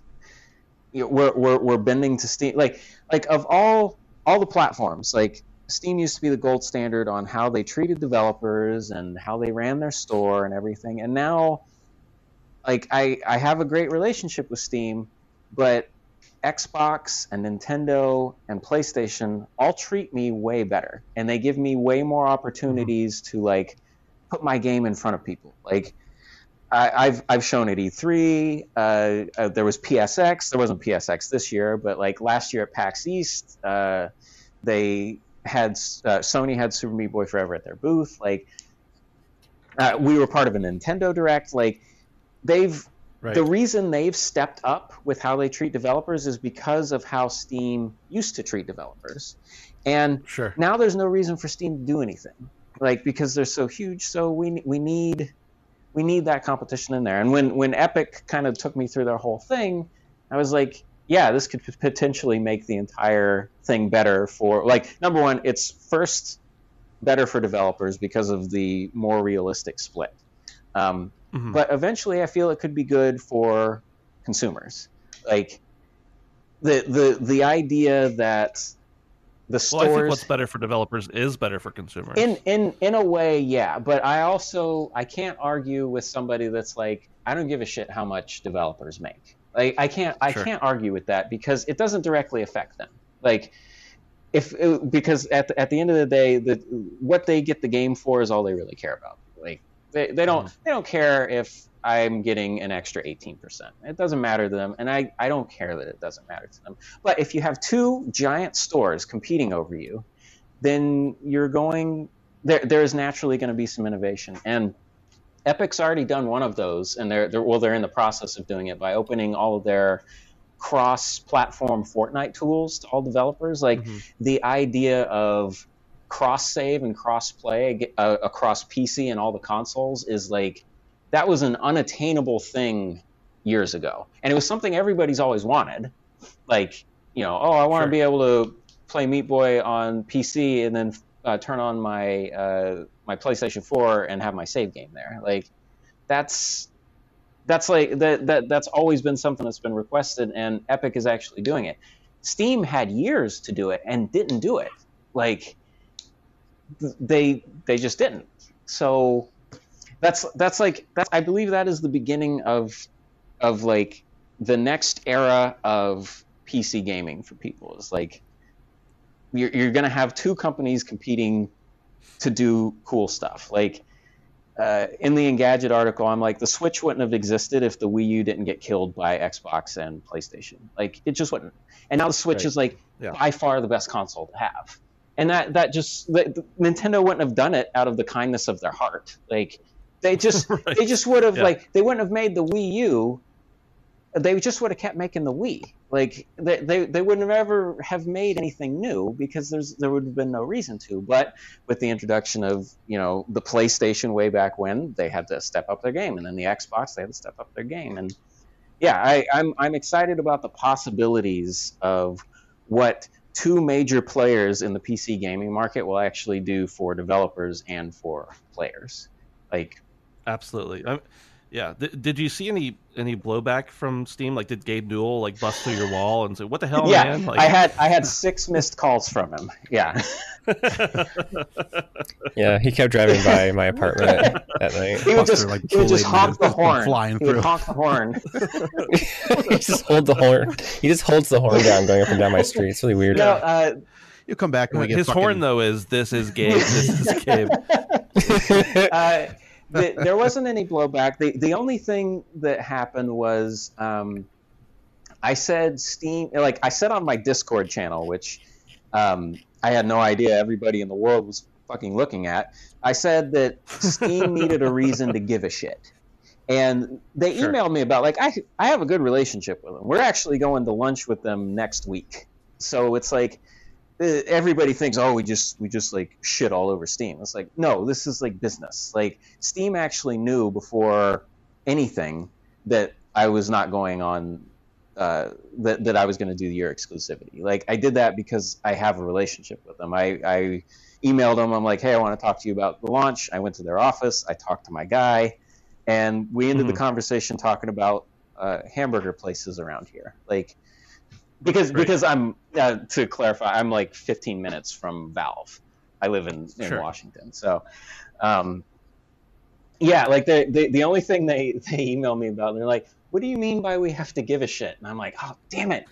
you know, we're, we're we're bending to Steam like like of all all the platforms. Like Steam used to be the gold standard on how they treated developers and how they ran their store and everything. And now like I I have a great relationship with Steam but Xbox and Nintendo and PlayStation all treat me way better. And they give me way more opportunities mm-hmm. to like put my game in front of people. Like I, have I've shown at E3. Uh, uh, there was PSX. There wasn't PSX this year, but like last year at PAX East, uh, they had uh, Sony had Super Meat Boy Forever at their booth. Like uh, we were part of a Nintendo Direct. Like they've right. the reason they've stepped up with how they treat developers is because of how Steam used to treat developers, and sure. now there's no reason for Steam to do anything. Like because they're so huge, so we we need we need that competition in there. And when when Epic kind of took me through their whole thing, I was like, yeah, this could potentially make the entire thing better for like number one, it's first better for developers because of the more realistic split. Um, mm-hmm. But eventually, I feel it could be good for consumers. Like the the the idea that the stores. Well, I think what's better for developers is better for consumers. In in in a way, yeah. But I also I can't argue with somebody that's like I don't give a shit how much developers make. Like I can't I sure. can't argue with that because it doesn't directly affect them. Like if because at the, at the end of the day, the what they get the game for is all they really care about. They, they don't mm. they don't care if I'm getting an extra 18%. It doesn't matter to them, and I, I don't care that it doesn't matter to them. But if you have two giant stores competing over you, then you're going there. There is naturally going to be some innovation, and Epic's already done one of those, and they're, they're well, they're in the process of doing it by opening all of their cross-platform Fortnite tools to all developers. Like mm-hmm. the idea of cross save and cross play uh, across PC and all the consoles is like that was an unattainable thing years ago, and it was something everybody's always wanted. Like, you know, oh, I want to sure. be able to play Meat Boy on PC and then uh, turn on my uh, my PlayStation 4 and have my save game there. Like, that's that's like that, that that's always been something that's been requested, and Epic is actually doing it. Steam had years to do it and didn't do it. Like, they they just didn't. So that's that's like that's I believe that is the beginning of of like the next era of PC gaming for people. Is like you're you're gonna have two companies competing to do cool stuff. Like uh, in the Engadget article, I'm like the Switch wouldn't have existed if the Wii U didn't get killed by Xbox and PlayStation. Like it just wouldn't. And now the Switch right. is like yeah. by far the best console to have. And that that just the, Nintendo wouldn't have done it out of the kindness of their heart. Like they just right. they just would have yeah. like they wouldn't have made the Wii U. They just would have kept making the Wii. Like they, they, they wouldn't have ever have made anything new because there's there would have been no reason to. But with the introduction of you know the PlayStation way back when, they had to step up their game, and then the Xbox they had to step up their game. And yeah, I, I'm I'm excited about the possibilities of what two major players in the PC gaming market will actually do for developers and for players. Like Absolutely. I'm, yeah. Th- did you see any any blowback from Steam? Like, did Gabe Newell like bust through your wall and say, "What the hell, yeah, man?" Like... I had I had six missed calls from him. Yeah. yeah, he kept driving by my apartment at, at night. He would just like, he would just honk the horn. Flying he through. would honk the horn. he just hold the horn. He just holds the horn down, going up and down my street. It's really weird. No, uh, you come back and we get his fucking... horn though is this is Gabe. This is Gabe. Uh, the, there wasn't any blowback. The the only thing that happened was um, I said Steam like I said on my Discord channel, which um, I had no idea everybody in the world was fucking looking at. I said that Steam needed a reason to give a shit. And they sure. emailed me about like I I have a good relationship with them. We're actually going to lunch with them next week. So it's like everybody thinks oh we just we just like shit all over steam. It's like no this is like business. Like steam actually knew before anything that i was not going on uh, that, that i was going to do the year exclusivity. Like i did that because i have a relationship with them. I, I emailed them. I'm like hey i want to talk to you about the launch. I went to their office. I talked to my guy. And we ended mm-hmm. the conversation talking about uh, hamburger places around here. Like because Great. because I'm uh, to clarify, I'm like 15 minutes from Valve. I live in, in sure. Washington, so um, yeah, like the, the the only thing they they email me about, they're like, "What do you mean by we have to give a shit?" And I'm like, "Oh, damn it!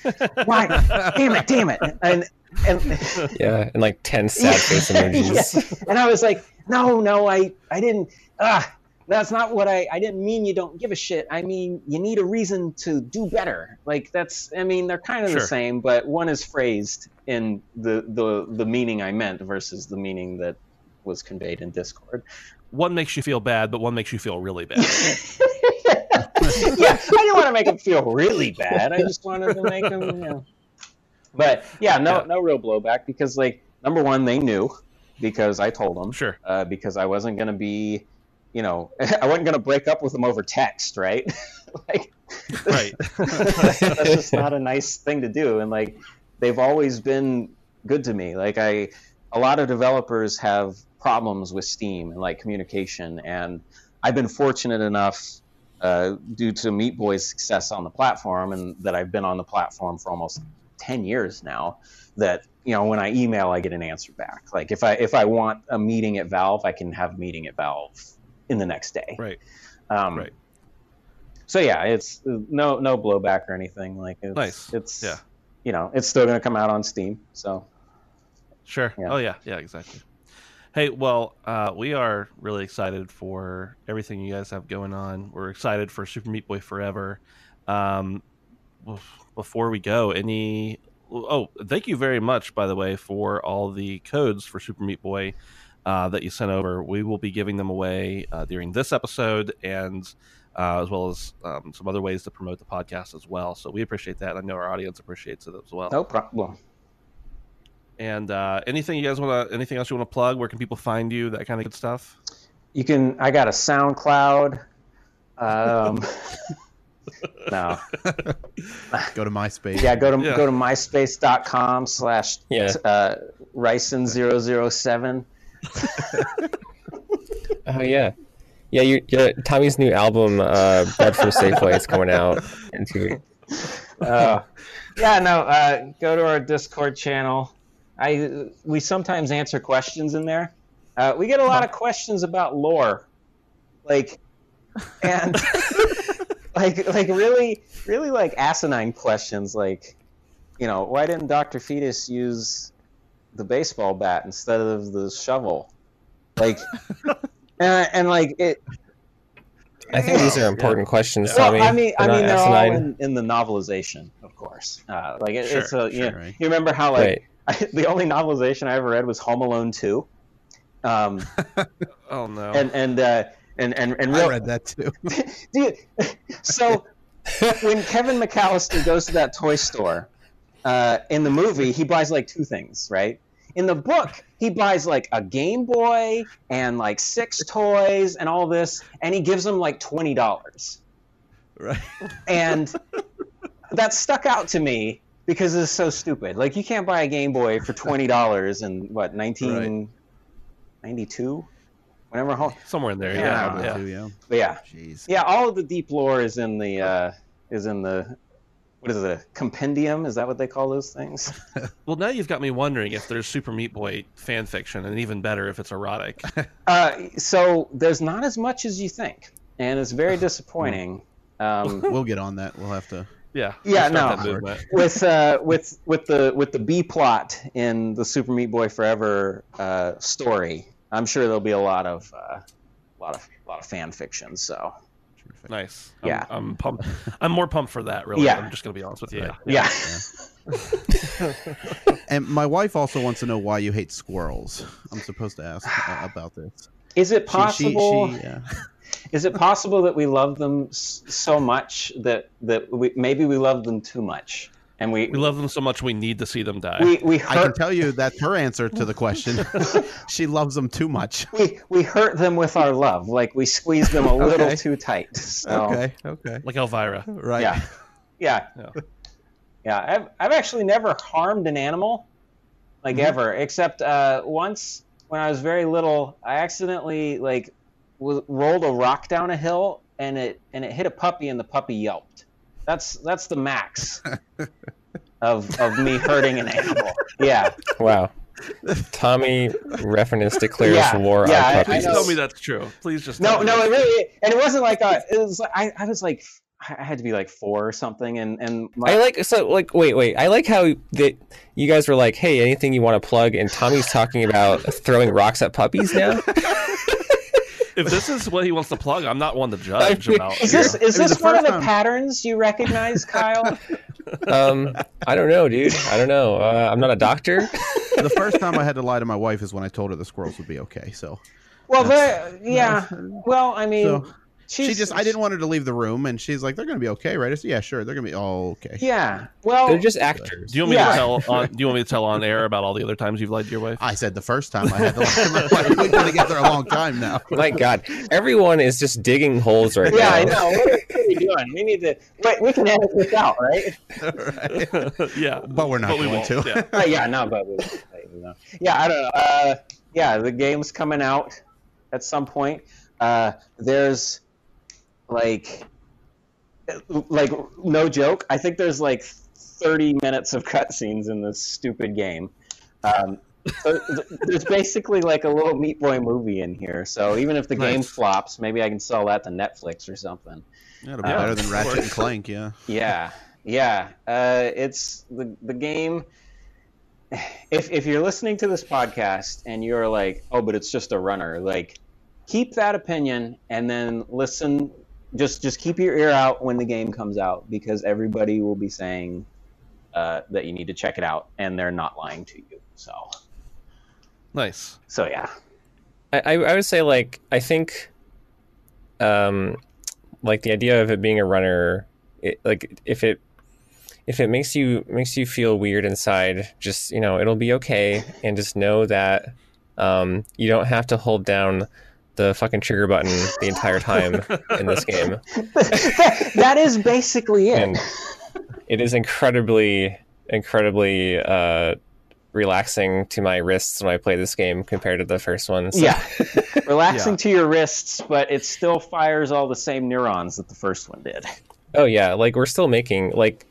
Why? damn it! Damn it!" And and yeah, and like ten sad face emojis. yeah. And I was like, "No, no, I I didn't." ah, that's not what I, I didn't mean you don't give a shit. I mean, you need a reason to do better. Like that's, I mean, they're kind of Sure. the same, but one is phrased in the, the, the meaning I meant versus the meaning that was conveyed in Discord. One makes you feel bad, but one makes you feel really bad. yeah, I didn't want to make him feel really bad. I just wanted to make him, you know. But yeah, no, Yeah. no real blowback because like number one, they knew because I told them. Sure. Uh, because I wasn't gonna be, you know, I wasn't gonna break up with them over text, right? like, Right. that's just not a nice thing to do. And like, they've always been good to me. Like I, a lot of developers have problems with Steam and like communication, and I've been fortunate enough uh, due to Meat Boy's success on the platform, and that I've been on the platform for almost ten years now. That you know, when I email, I get an answer back. Like if I if I want a meeting at Valve, I can have a meeting at Valve in the next day. Right. Um, Right. So yeah, it's no no blowback or anything. Like it's, Nice. It's Yeah. You know, it's still going to come out on Steam. So Sure. Yeah. Oh yeah, yeah, exactly. Hey, well, uh, we are really excited for everything you guys have going on. We're excited for Super Meat Boy Forever. Um, before we go, any? Oh, thank you very much, by the way, for all the codes for Super Meat Boy uh, that you sent over. We will be giving them away uh, during this episode, and uh, as well as um, some other ways to promote the podcast as well. So we appreciate that. I know our audience appreciates it as well. no problem. And uh, anything you guys want to, anything else you want to plug? Where can people find you? That kind of good stuff. You can. I got a SoundCloud. Um, no. Go to MySpace. Yeah, go to Yeah. go to myspace.com slash Yeah. uh, Ryson007. Oh yeah, yeah. You, yeah Tommy's new album, uh, "Bread from Safeway," is coming out in two weeks. Uh, yeah, no. Uh, go to our Discord channel. I we sometimes answer questions in there. Uh, we get a lot of questions about lore, like, and like like really really like asinine questions, like, you know, why didn't Doctor Fetus use the baseball bat instead of the shovel? Like, and, and like it. I think these are important questions, Well, Tommy. I mean, I They're mean, they're all in, in the novelization, of course. Uh, like it, Sure, it's a, you, sure, know, right. you remember how like Right. I, the only novelization I ever read was Home Alone two, um, Oh no. and and uh, and and and I read that too. dude. So when Kevin McCallister goes to that toy store uh, in the movie, he buys like two things, right? In the book, he buys like a Game Boy and like six toys and all this, and he gives them like twenty dollars. right. and that stuck out to me because it's so stupid. Like you can't buy a Game Boy for twenty dollars in what nineteen ninety two, whenever home. Somewhere in there. Yeah. Yeah. Yeah. too, yeah. But yeah, Jeez. yeah, all of the deep lore is in the uh, is in the what is it? A compendium? Is that what they call those things? Well, now you've got me wondering if there's Super Meat Boy fan fiction, and even better if it's erotic. Uh, so there's not as much as you think, and it's very disappointing. Um, We'll get on that. We'll have to. Yeah. Yeah, no. with uh, with with the with the B plot in the Super Meat Boy Forever uh, story, I'm sure there'll be a lot of uh, lot of a lot of fan fiction. So Nice. I'm, Yeah. I'm pumped. I'm more pumped for that. Really. Yeah. I'm just gonna be honest with you. Right. Yeah. yeah, And my wife also wants to know why you hate squirrels. I'm supposed to ask uh, about this. is it She- she- possible? she, yeah. Is it possible that we love them so much that that we, maybe we love them too much, and we We love them so much we need to see them die. we we I can tell you that's her answer to the question. she loves them too much. we, we hurt them with our love, like we squeeze them a little too tight. So, Okay. Okay. like Elmyra. Right. Yeah. Yeah. Yeah. Yeah. I've, I've actually never harmed an animal, like Mhm. ever, except uh, once when I was very little, I accidentally like w- rolled a rock down a hill and it and it hit a puppy and the puppy yelped. That's that's the max of of me hurting an animal. Yeah. Wow. Tommy Refenes declares Yeah, war yeah, I- on I Please puppies. know. tell me that's true. Please just No, no, it really, and it wasn't like a, it was. I, I was like, I had to be like four or something, and and my, I like so like wait wait I like how that you guys were like hey anything you want to plug and Tommy's talking about throwing rocks at puppies now if this is what he wants to plug, I'm not one to judge about. Is this is this one of the time- patterns you recognize, Kyle? um, I don't know, dude. I don't know. Uh, I'm not a doctor. the first time I had to lie to my wife is when I told her the squirrels would be okay. So Well, That's- there, yeah. Well, I mean, So, she's, she just I didn't want her to leave the room, and she's like, "They're gonna be okay, right?" I said, "Yeah, sure, they're gonna be all okay." Yeah. Well, They're just actors. Do you want me Yeah. to tell on? Do you want me to tell on air about all the other times you've lied to your wife? I said the first time I had to lie to my wife. We've been together a long time now. My God, everyone is just digging holes right yeah, now. I know. What are, we doing? We need to. Wait, we can edit this out, right? Right. yeah, But we're not but we going won't, to. Yeah. Uh, yeah, no, but we, you yeah, I don't know. Uh, yeah, the game's coming out at some point. Uh, there's like, like no joke. I think there's like 30 minutes of cutscenes in this stupid game. Um, so there's basically like a little Meat Boy movie in here. So even if the game flops, maybe I can sell that to Netflix or something. Yeah, it'll be better than Ratchet and Clank. Yeah. Yeah, yeah. Uh, it's the the game. If if you're listening to this podcast and you're like, oh, but it's just a runner, like, keep that opinion and then listen. Just just keep your ear out when the game comes out because everybody will be saying uh, that you need to check it out, and they're not lying to you. So Nice. so yeah. I, I I would say like I think, um, like the idea of it being a runner, it, like if it if it makes you makes you feel weird inside, just you know it'll be okay, and just know that um, you don't have to hold down the fucking trigger button the entire time in this game, that, that is basically it. and it is incredibly incredibly uh, relaxing to my wrists when I play this game compared to the first one. So- Yeah. Relaxing Yeah. to your wrists, but it still fires all the same neurons that the first one did. Oh yeah, like we're still making like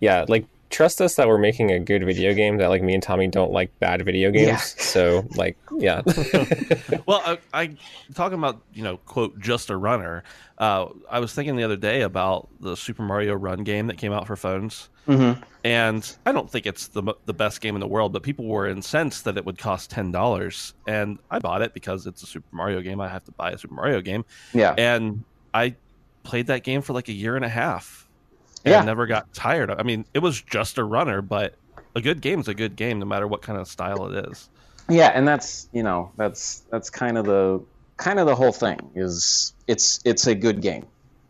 yeah, like trust us that we're making a good video game that like me and Tommy don't like bad video games. Yeah. So like yeah. Well, I, I talking about you know quote just a runner. Uh, I was thinking the other day about the Super Mario Run game that came out for phones, Mm-hmm. and I don't think it's the the best game in the world, but people were incensed that it would cost ten dollars, and I bought it because it's a Super Mario game. I have to buy a Super Mario game, Yeah. and I played that game for like a year and a half, and Yeah. never got tired. of I mean, it was just a runner, but a good game is a good game, no matter what kind of style it is. Yeah, and that's you know that's that's kind of the kind of the whole thing is it's it's a good game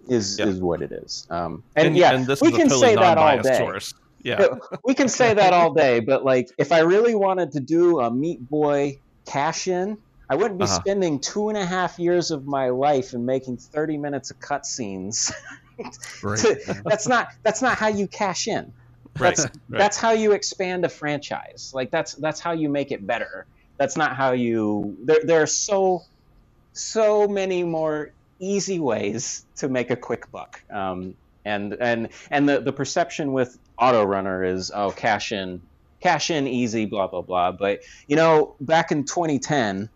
is Yeah. is what it is. Um, and, yeah, this we can totally say that all day. source. Yeah. we can say that all day, but like if I really wanted to do a Meat Boy cash in, I wouldn't be Uh-huh. spending two and a half years of my life and making thirty minutes of cutscenes. Right. to- that's not that's not how you cash in. Right. That's right. that's how you expand a franchise. Like that's that's how you make it better. That's not how you. There there are so so many more easy ways to make a quick buck. Um, and and and the the perception with auto runner is oh cash in cash in easy blah blah blah. But you know back in 2010.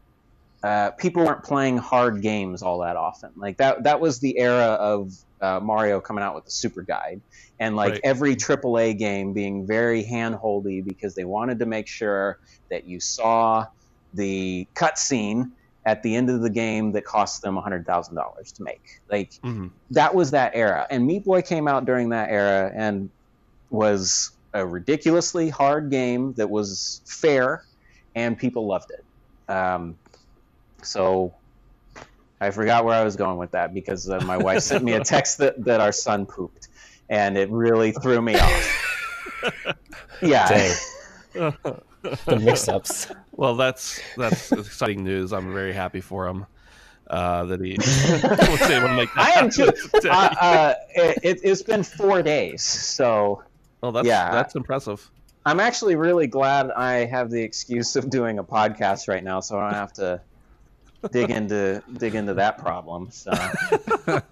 Uh, people weren't playing hard games all that often. Like that, that was the era of uh, Mario coming out with the Super Guide, and like Right. every AAA game being very handholdy because they wanted to make sure that you saw the cutscene at the end of the game that cost them hundred thousand dollars to make. Like Mhm. that was that era, and Meat Boy came out during that era and was a ridiculously hard game that was fair, and people loved it. Um, so I forgot where I was going with that because uh, my wife sent me a text that, that our son pooped, and it really threw me off. Yeah. Dang. the mix ups. Well, that's that's exciting news. I'm very happy for him uh, that he was able to make I am too. Uh, uh, it, it's been four days, so well, that's yeah. that's impressive. I'm actually really glad I have the excuse of doing a podcast right now, so I don't have to dig into dig into that problem. So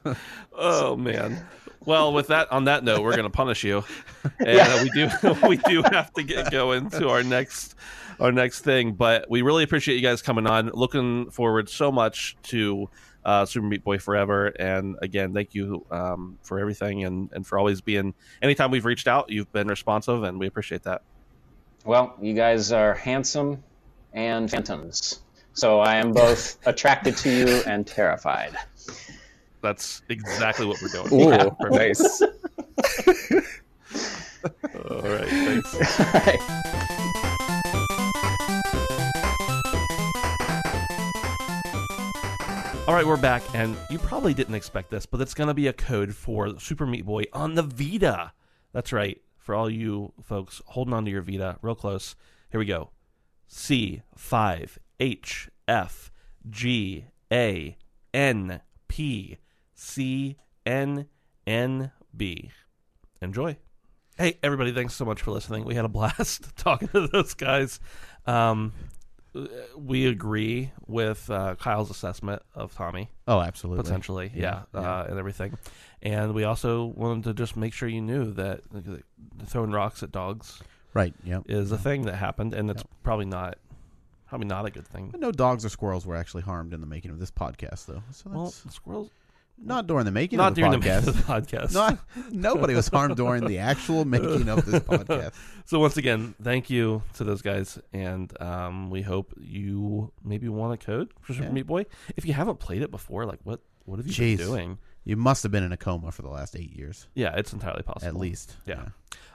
Oh man. Well, with that on that note, we're going to punish you, and Yeah. uh, we do we do have to get going to our next our next thing. But we really appreciate you guys coming on. Looking forward so much to uh, Super Meat Boy Forever, and again, thank you um, for everything and and for always being. Anytime we've reached out, you've been responsive, and we appreciate that. Well, you guys are handsome and phantoms. So I am both attracted to you and terrified. That's exactly what we're doing. Ooh, Yeah. nice. All right, thanks. All right. All right, we're back, and you probably didn't expect this, but it's going to be a code for Super Meat Boy on the Vita. That's right. For all you folks holding on to your Vita, real close. Here we go. C five H F G A N P C N N B. Enjoy. Hey, everybody, thanks so much for listening. We had a blast talking to those guys. Um, we agree with uh, Kyle's assessment of Tommy, Oh, absolutely. potentially, yeah, Yeah, Uh, and everything. And we also wanted to just make sure you knew that throwing rocks at dogs Right. Yep. is a thing that happened, and it's probably not, probably not a good thing. But no dogs or squirrels were actually harmed in the making of this podcast, though. So Well, squirrels not during the making not of the during podcast. the, the podcast. Not, nobody was harmed during the actual making of this podcast. So once again, thank you to those guys, and um, we hope you maybe want a code for Super Yeah. Meat Boy. If you haven't played it before, like what what have you Jeez. been doing? You must have been in a coma for the last eight years, Yeah, it's entirely possible. at least. Yeah.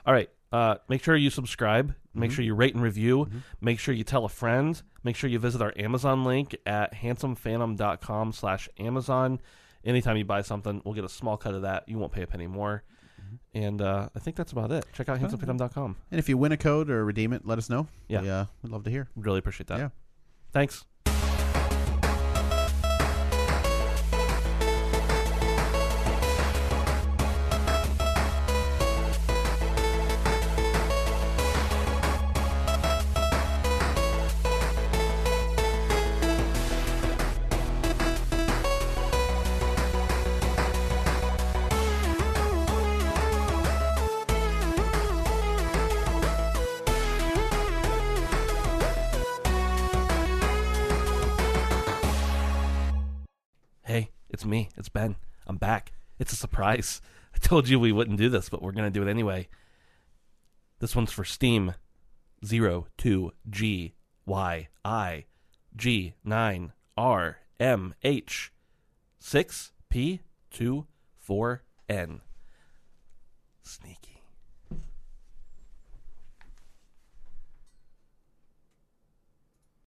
All right. Uh, make sure you subscribe. Make Mhm. sure you rate and review. Mhm. Make sure you tell a friend. Make sure you visit our Amazon link at handsomephantom.com slash Amazon. Anytime you buy something, we'll get a small cut of that. You won't pay a penny more. And uh, I think that's about it. Check out handsomephantom.com. And if you win a code or redeem it, let us know. Yeah. We, uh, we'd love to hear. Really appreciate that. Yeah. Thanks. Back. It's a surprise. I told you we wouldn't do this, but we're going to do it anyway. This one's for Steam 02G Y I G 9 R M H 6 P 2 4 N. Sneaky.